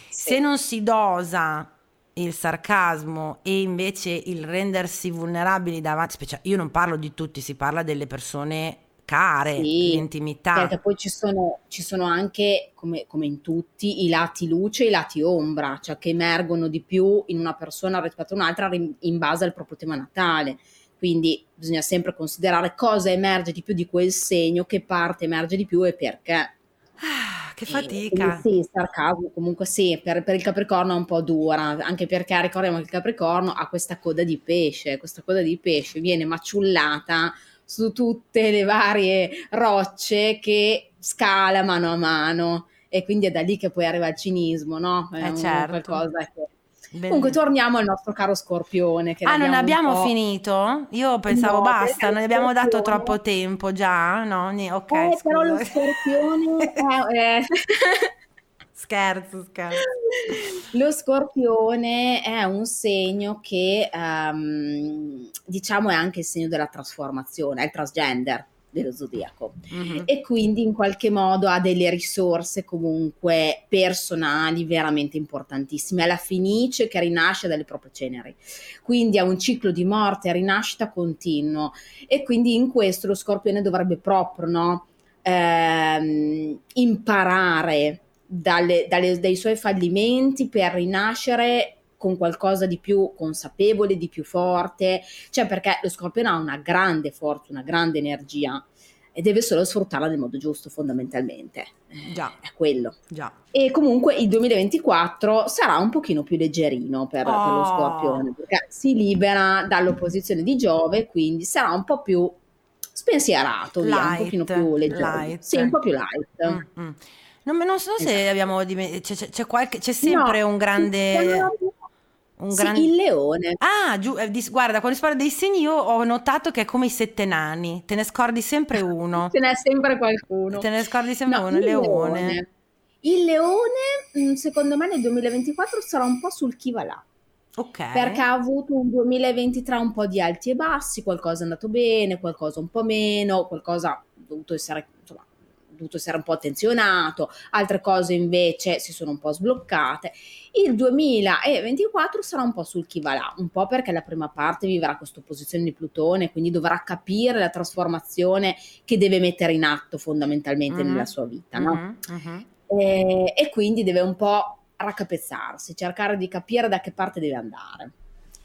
Se non si dosa il sarcasmo e invece il rendersi vulnerabili davanti, specie- io non parlo di tutti, si parla delle persone care, Sì, l'intimità. Perché poi ci sono, ci sono anche, come, come in tutti, i lati luce e i lati ombra, cioè che emergono di più in una persona rispetto a un'altra in base al proprio tema natale. Quindi bisogna sempre considerare cosa emerge di più di quel segno, che parte emerge di più e perché. Ah, che E fatica. quindi sì, sarcasmo comunque sì, per, per il Capricorno è un po' dura, anche perché ricordiamo che il Capricorno ha questa coda di pesce, questa coda di pesce viene maciullata su tutte le varie rocce che scala mano a mano e quindi è da lì che poi arriva il cinismo, no? È Eh, certo. qualcosa che... Bellissimo. Comunque torniamo al nostro caro Scorpione. Ah, non abbiamo finito? Io pensavo No, basta, non abbiamo dato troppo tempo già, no? Ni- Ok, Eh, però lo. Scorpione è- è... Scherzo, scherzo. Lo scorpione è un segno che ehm, diciamo è anche il segno della trasformazione, è il transgender dello zodiaco Mhm. e quindi in qualche modo ha delle risorse comunque personali veramente importantissime. È la fenice che rinasce dalle proprie ceneri, quindi ha un ciclo di morte e rinascita continuo e quindi in questo lo scorpione dovrebbe proprio no, ehm, imparare dalle- dalle- dai suoi fallimenti per rinascere con qualcosa di più consapevole, di più forte, cioè perché lo scorpione ha una grande forza, una grande energia e deve solo sfruttarla nel modo giusto fondamentalmente. Eh, Già. È quello. Già. E comunque il 2024 sarà un pochino più leggerino per, per lo Oh. scorpione, perché si libera dall'opposizione di Giove, quindi sarà un po' più spensierato, via, un pochino più leggero. light. Sì, un po' più light. Mm, mm. Non, non so se Esatto. abbiamo dimenticato, c'è, c'è- c'è qualche, c'è sempre No, un grande... Un sì, gran- il leone. Ah, giù, eh, dis- guarda, quando si parla dei segni io ho notato che è come i sette nani, te ne scordi sempre uno. Ce n'è sempre qualcuno. Te ne scordi sempre No, uno, il leone. Il leone, mh, secondo me, nel 2024 sarà un po' sul chi va là. Ok. perché ha avuto un 2023 un po' di alti e bassi, qualcosa è andato bene, qualcosa un po' meno, qualcosa ha dovuto essere, insomma, dovuto essere un po' attenzionato, altre cose invece si sono un po' sbloccate. Il 2024 sarà un po' sul chi va là, un po' perché la prima parte vivrà questa opposizione di Plutone, quindi dovrà capire la trasformazione che deve mettere in atto fondamentalmente Mhm. nella sua vita, no? Mhm, mhm. e, e quindi deve un po' raccapezzarsi, cercare di capire da che parte deve andare.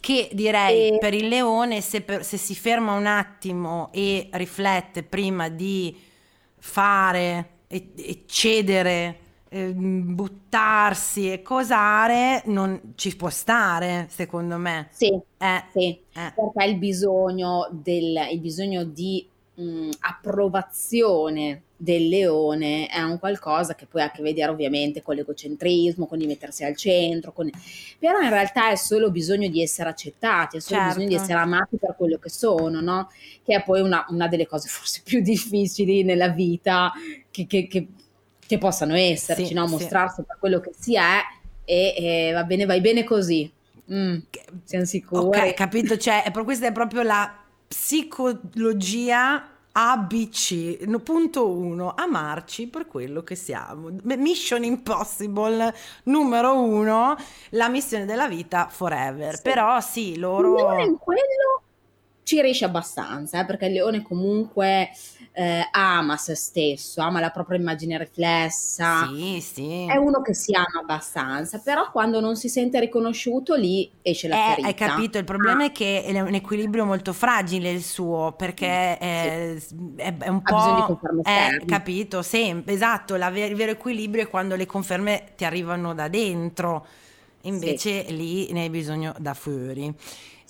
Che direi E- per il leone, se, per- se si ferma un attimo e riflette prima di fare e, e cedere, ehm, buttarsi e cosare, non ci può stare, secondo me. Sì, Eh, sì, eh. perché il bisogno, del, il bisogno di mh, approvazione del leone è un qualcosa che poi ha a che vedere ovviamente con l'egocentrismo, con il mettersi al centro, con- però in realtà è solo bisogno di essere accettati, è solo Certo. bisogno di essere amati per quello che sono, no? Che è poi una, una delle cose forse più difficili nella vita che, che- che- che possano esserci, Sì, no? sì. Mostrarsi per quello che si è e, e va bene, vai bene così. Mm, siamo sicuri. Ok, capito, cioè, è questa è proprio la psicologia ABC, no, punto uno, amarci per quello che siamo. Mission Impossible numero uno, la missione della vita forever. Sì. Però sì, Il loro... leone in quello ci riesce abbastanza, eh, perché il leone comunque eh, ama se stesso, ama la propria immagine riflessa. Sì, sì. È uno che si ama abbastanza, però quando non si sente riconosciuto lì esce la Eh, ferita. hai capito, il problema Ah, è che è un equilibrio molto fragile il suo, perché è, è- è un Ha bisogno di po'... conferme Eh, capito, sì, esatto, la il vero equilibrio è quando le conferme ti arrivano da dentro, invece lì ne hai bisogno da fuori.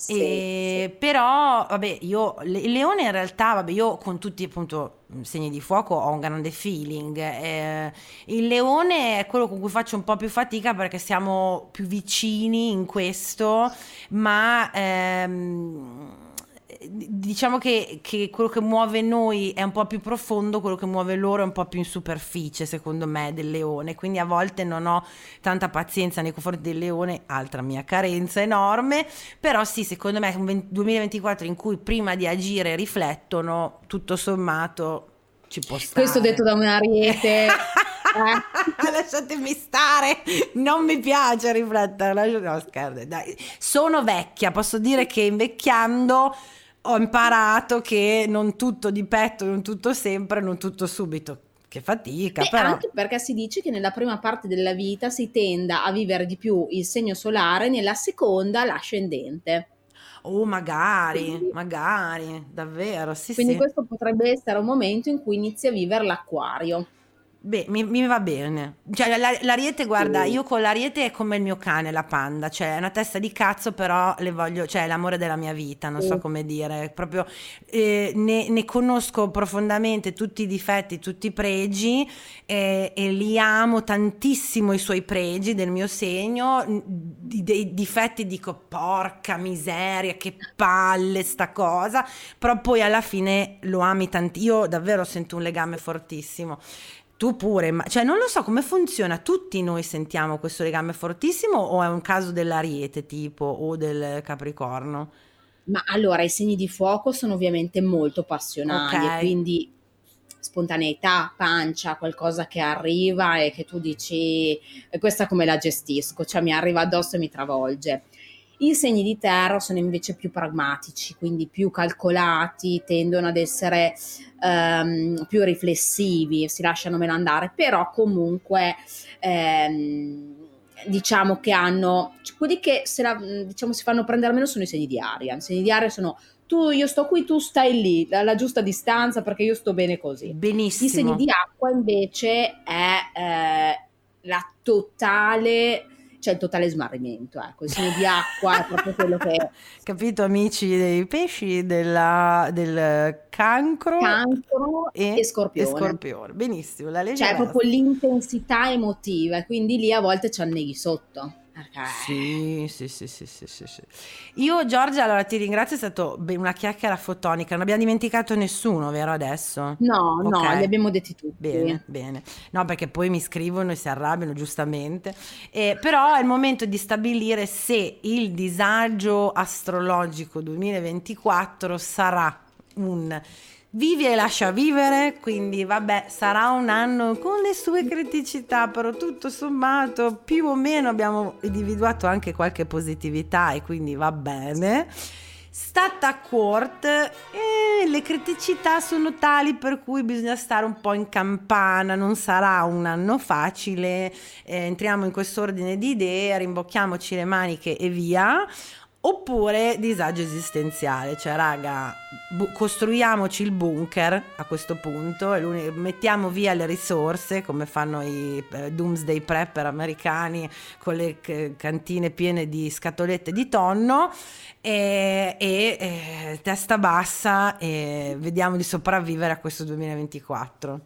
Sì, E- sì. Però, vabbè, io, il leone in realtà, vabbè, io con tutti appunto segni di fuoco ho un grande feeling. eh, il leone è quello con cui faccio un po' più fatica perché siamo più vicini in questo, ma ehm, diciamo che, che quello che muove noi è un po' più profondo, quello che muove loro è un po' più in superficie, secondo me, del leone. Quindi a volte non ho tanta pazienza nei confronti del leone, altra mia carenza enorme, però sì, secondo me è un 20 2024 in cui prima di agire riflettono, tutto sommato ci può stare. Questo detto da un ariete. eh. Lasciatemi stare, non mi piace riflettere. No, scherzo, dai. Sono vecchia, posso dire che invecchiando ho imparato che non tutto di petto, non tutto sempre, non tutto subito. Che fatica, Beh, però. anche perché si dice che nella prima parte della vita si tenda a vivere di più il segno solare, nella seconda l'ascendente. Oh, magari, Quindi- magari, davvero, sì, Quindi sì. questo potrebbe essere un momento in cui inizi a vivere l'acquario. Beh, mi, mi va bene. Cioè, la- l'ariete, guarda, io con l'ariete è come il mio cane, la panda, cioè è una testa di cazzo, però le voglio, cioè è l'amore della mia vita, non so come dire, proprio eh, ne, ne conosco profondamente tutti i difetti, tutti i pregi eh, e li amo tantissimo i suoi pregi del mio segno, di- dei difetti dico porca miseria, che palle sta cosa, però poi alla fine lo ami tanto, io davvero sento un legame fortissimo. Tu pure, ma cioè non lo so come funziona, tutti noi sentiamo questo legame fortissimo o è un caso dell'Ariete tipo o del Capricorno? Ma allora i segni di fuoco sono ovviamente molto passionali Ok. e quindi spontaneità, pancia, qualcosa che arriva e che tu dici "E questa come la gestisco, cioè mi arriva addosso e mi travolge. I segni di terra sono invece più pragmatici, quindi più calcolati, tendono ad essere ehm, più riflessivi, si lasciano meno andare, però comunque ehm, diciamo che hanno quelli che se la- diciamo, si fanno prendere meno sono i segni di aria. I segni di aria sono tu, io sto qui, tu stai lì, alla giusta distanza perché io sto bene così. I Benissimo. segni di acqua invece è eh, la totale, cioè il totale smarrimento, ecco, i segni di acqua è proprio quello che Capito amici dei pesci, della- del cancro cancro e, e scorpione. e scorpione. Benissimo, la legge Cioè è proprio l'intensità emotiva quindi lì a volte ci anneghi sotto. Perché Sì, sì, sì, sì, sì, sì, sì. Io Giorgia, allora ti ringrazio, è stata una chiacchiera fotonica, non abbiamo dimenticato nessuno, vero adesso? No, no, Ok. li abbiamo detti tutti. Bene, bene. No, perché poi mi scrivono e si arrabbiano, giustamente. Eh, però è il momento di stabilire se il disagio astrologico 2024 sarà un vivi e lascia vivere, quindi vabbè, sarà un anno con le sue criticità, però tutto sommato più o meno abbiamo individuato anche qualche positività e quindi va bene. Stata a court e le criticità sono tali per cui bisogna stare un po' in campana, non sarà un anno facile, eh, entriamo in quest'ordine di idee, rimbocchiamoci le maniche e via. Oppure disagio esistenziale, cioè raga, bu- costruiamoci il bunker a questo punto, mettiamo via le risorse come fanno i eh, doomsday prepper americani con le c- cantine piene di scatolette di tonno e, e, eh, testa bassa e vediamo di sopravvivere a questo 2024.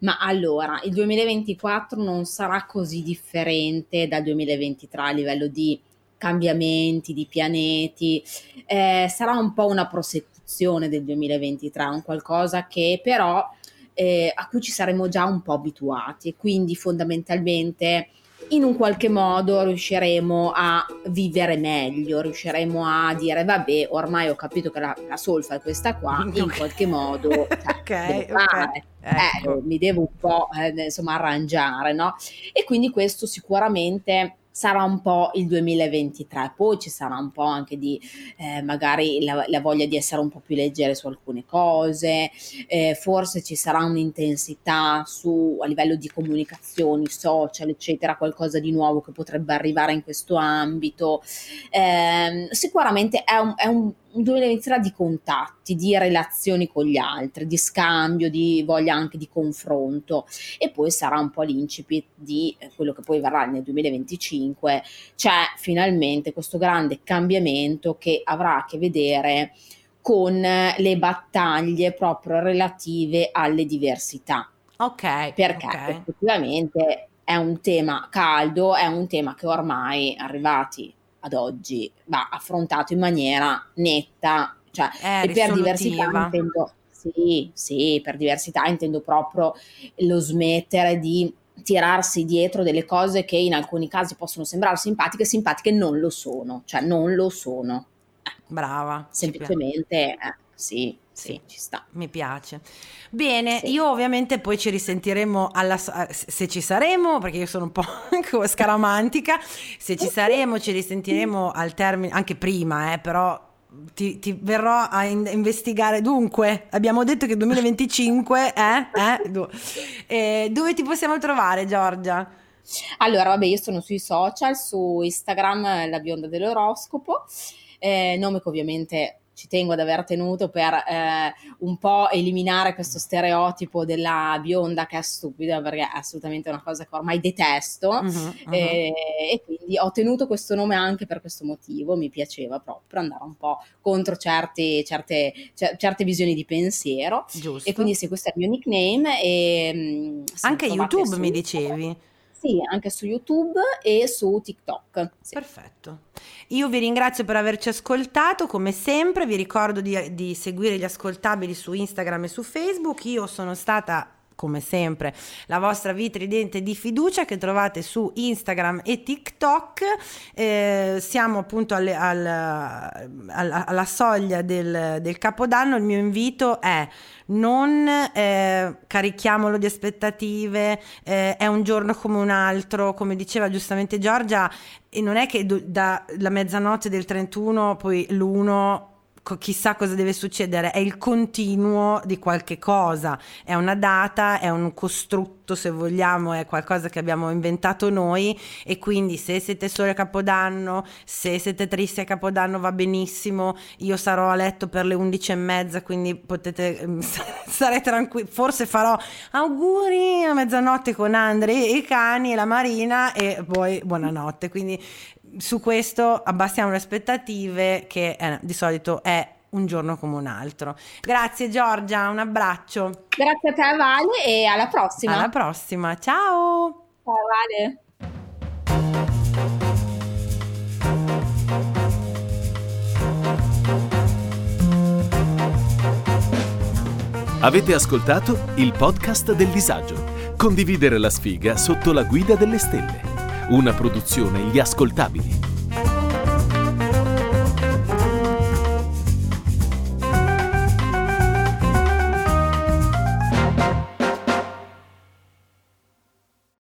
Ma allora, il 2024 non sarà così differente dal 2023 a livello di cambiamenti, di pianeti, eh, sarà un po' una prosecuzione del 2023, un qualcosa che però eh, a cui ci saremo già un po' abituati e quindi fondamentalmente in un qualche modo riusciremo a vivere meglio, riusciremo a dire vabbè ormai ho capito che la, la solfa è questa qua, in Ok. qualche modo cioè, Ok, devo ok. fare. Ecco. Eh, mi devo un po' eh, insomma arrangiare, no? E quindi questo sicuramente sarà un po' il 2023, poi ci sarà un po' anche di eh, magari la, la, voglia di essere un po' più leggere su alcune cose, eh, forse ci sarà un'intensità su, a livello di comunicazioni, social, eccetera, qualcosa di nuovo che potrebbe arrivare in questo ambito. Eh, sicuramente è un, è un un 2023 di contatti, di relazioni con gli altri, di scambio, di voglia anche di confronto e poi sarà un po' l'incipit di eh, quello che poi verrà nel 2025, c'è finalmente questo grande cambiamento che avrà a che vedere con le battaglie proprio relative alle diversità. Ok. Perché okay. effettivamente è un tema caldo, è un tema che ormai arrivati ad oggi va affrontato in maniera netta, cioè, e per diversità intendo, sì, sì, per diversità intendo proprio lo smettere di tirarsi dietro delle cose che in alcuni casi possono sembrare simpatiche, simpatiche non lo sono, cioè non lo sono. Brava. Semplicemente, eh, sì, sì, ci sta. Mi piace. Bene, sì. io ovviamente poi ci risentiremo alla, se ci saremo, perché io sono un po' scaramantica, se ci saremo ci risentiremo al termine, anche prima, eh, però ti, ti, verrò a in- investigare. Dunque, abbiamo detto che 2025 eh, eh, eh, dove ti possiamo trovare, Giorgia? Allora, vabbè, io sono sui social, su Instagram, la bionda dell'oroscopo, eh, nome che ovviamente ci tengo ad aver tenuto per eh, un po' eliminare questo stereotipo della bionda che è stupida perché è assolutamente una cosa che ormai detesto uh-huh, uh-huh. E, e, quindi ho tenuto questo nome anche per questo motivo, mi piaceva proprio andare un po' contro certi, certe, c- certe visioni di pensiero Giusto. e quindi sì questo è il mio nickname e, mm, anche YouTube mi dicevi sì, anche su YouTube e su TikTok. Sì. Perfetto. Io vi ringrazio per averci ascoltato, come sempre vi ricordo di, di seguire gli ascoltabili su Instagram e su Facebook. Io sono stata come sempre, la vostra vitridente di fiducia che trovate su Instagram e TikTok. Eh, siamo appunto alle, al, alla, alla, soglia del, del, Capodanno. Il mio invito è non eh, carichiamolo di aspettative, eh, è un giorno come un altro, come diceva giustamente Giorgia, e non è che dalla mezzanotte del 31 poi l'1 chissà cosa deve succedere, è il continuo di qualche cosa, è una data, è un costrutto se vogliamo, è qualcosa che abbiamo inventato noi e quindi se siete soli a Capodanno, se siete tristi a Capodanno va benissimo, io sarò a letto per le undici e mezza quindi potete mm, stare tranquilli, forse farò auguri a mezzanotte con Andre e i cani e la Marina e poi buonanotte, quindi su questo abbassiamo le aspettative che eh, di solito è un giorno come un altro. Grazie Giorgia, un abbraccio. Grazie a te Vale e alla prossima. Alla prossima, ciao. Ciao Vale. Avete ascoltato il podcast del disagio. Condividere la sfiga sotto la guida delle stelle una produzione Gli Ascoltabili.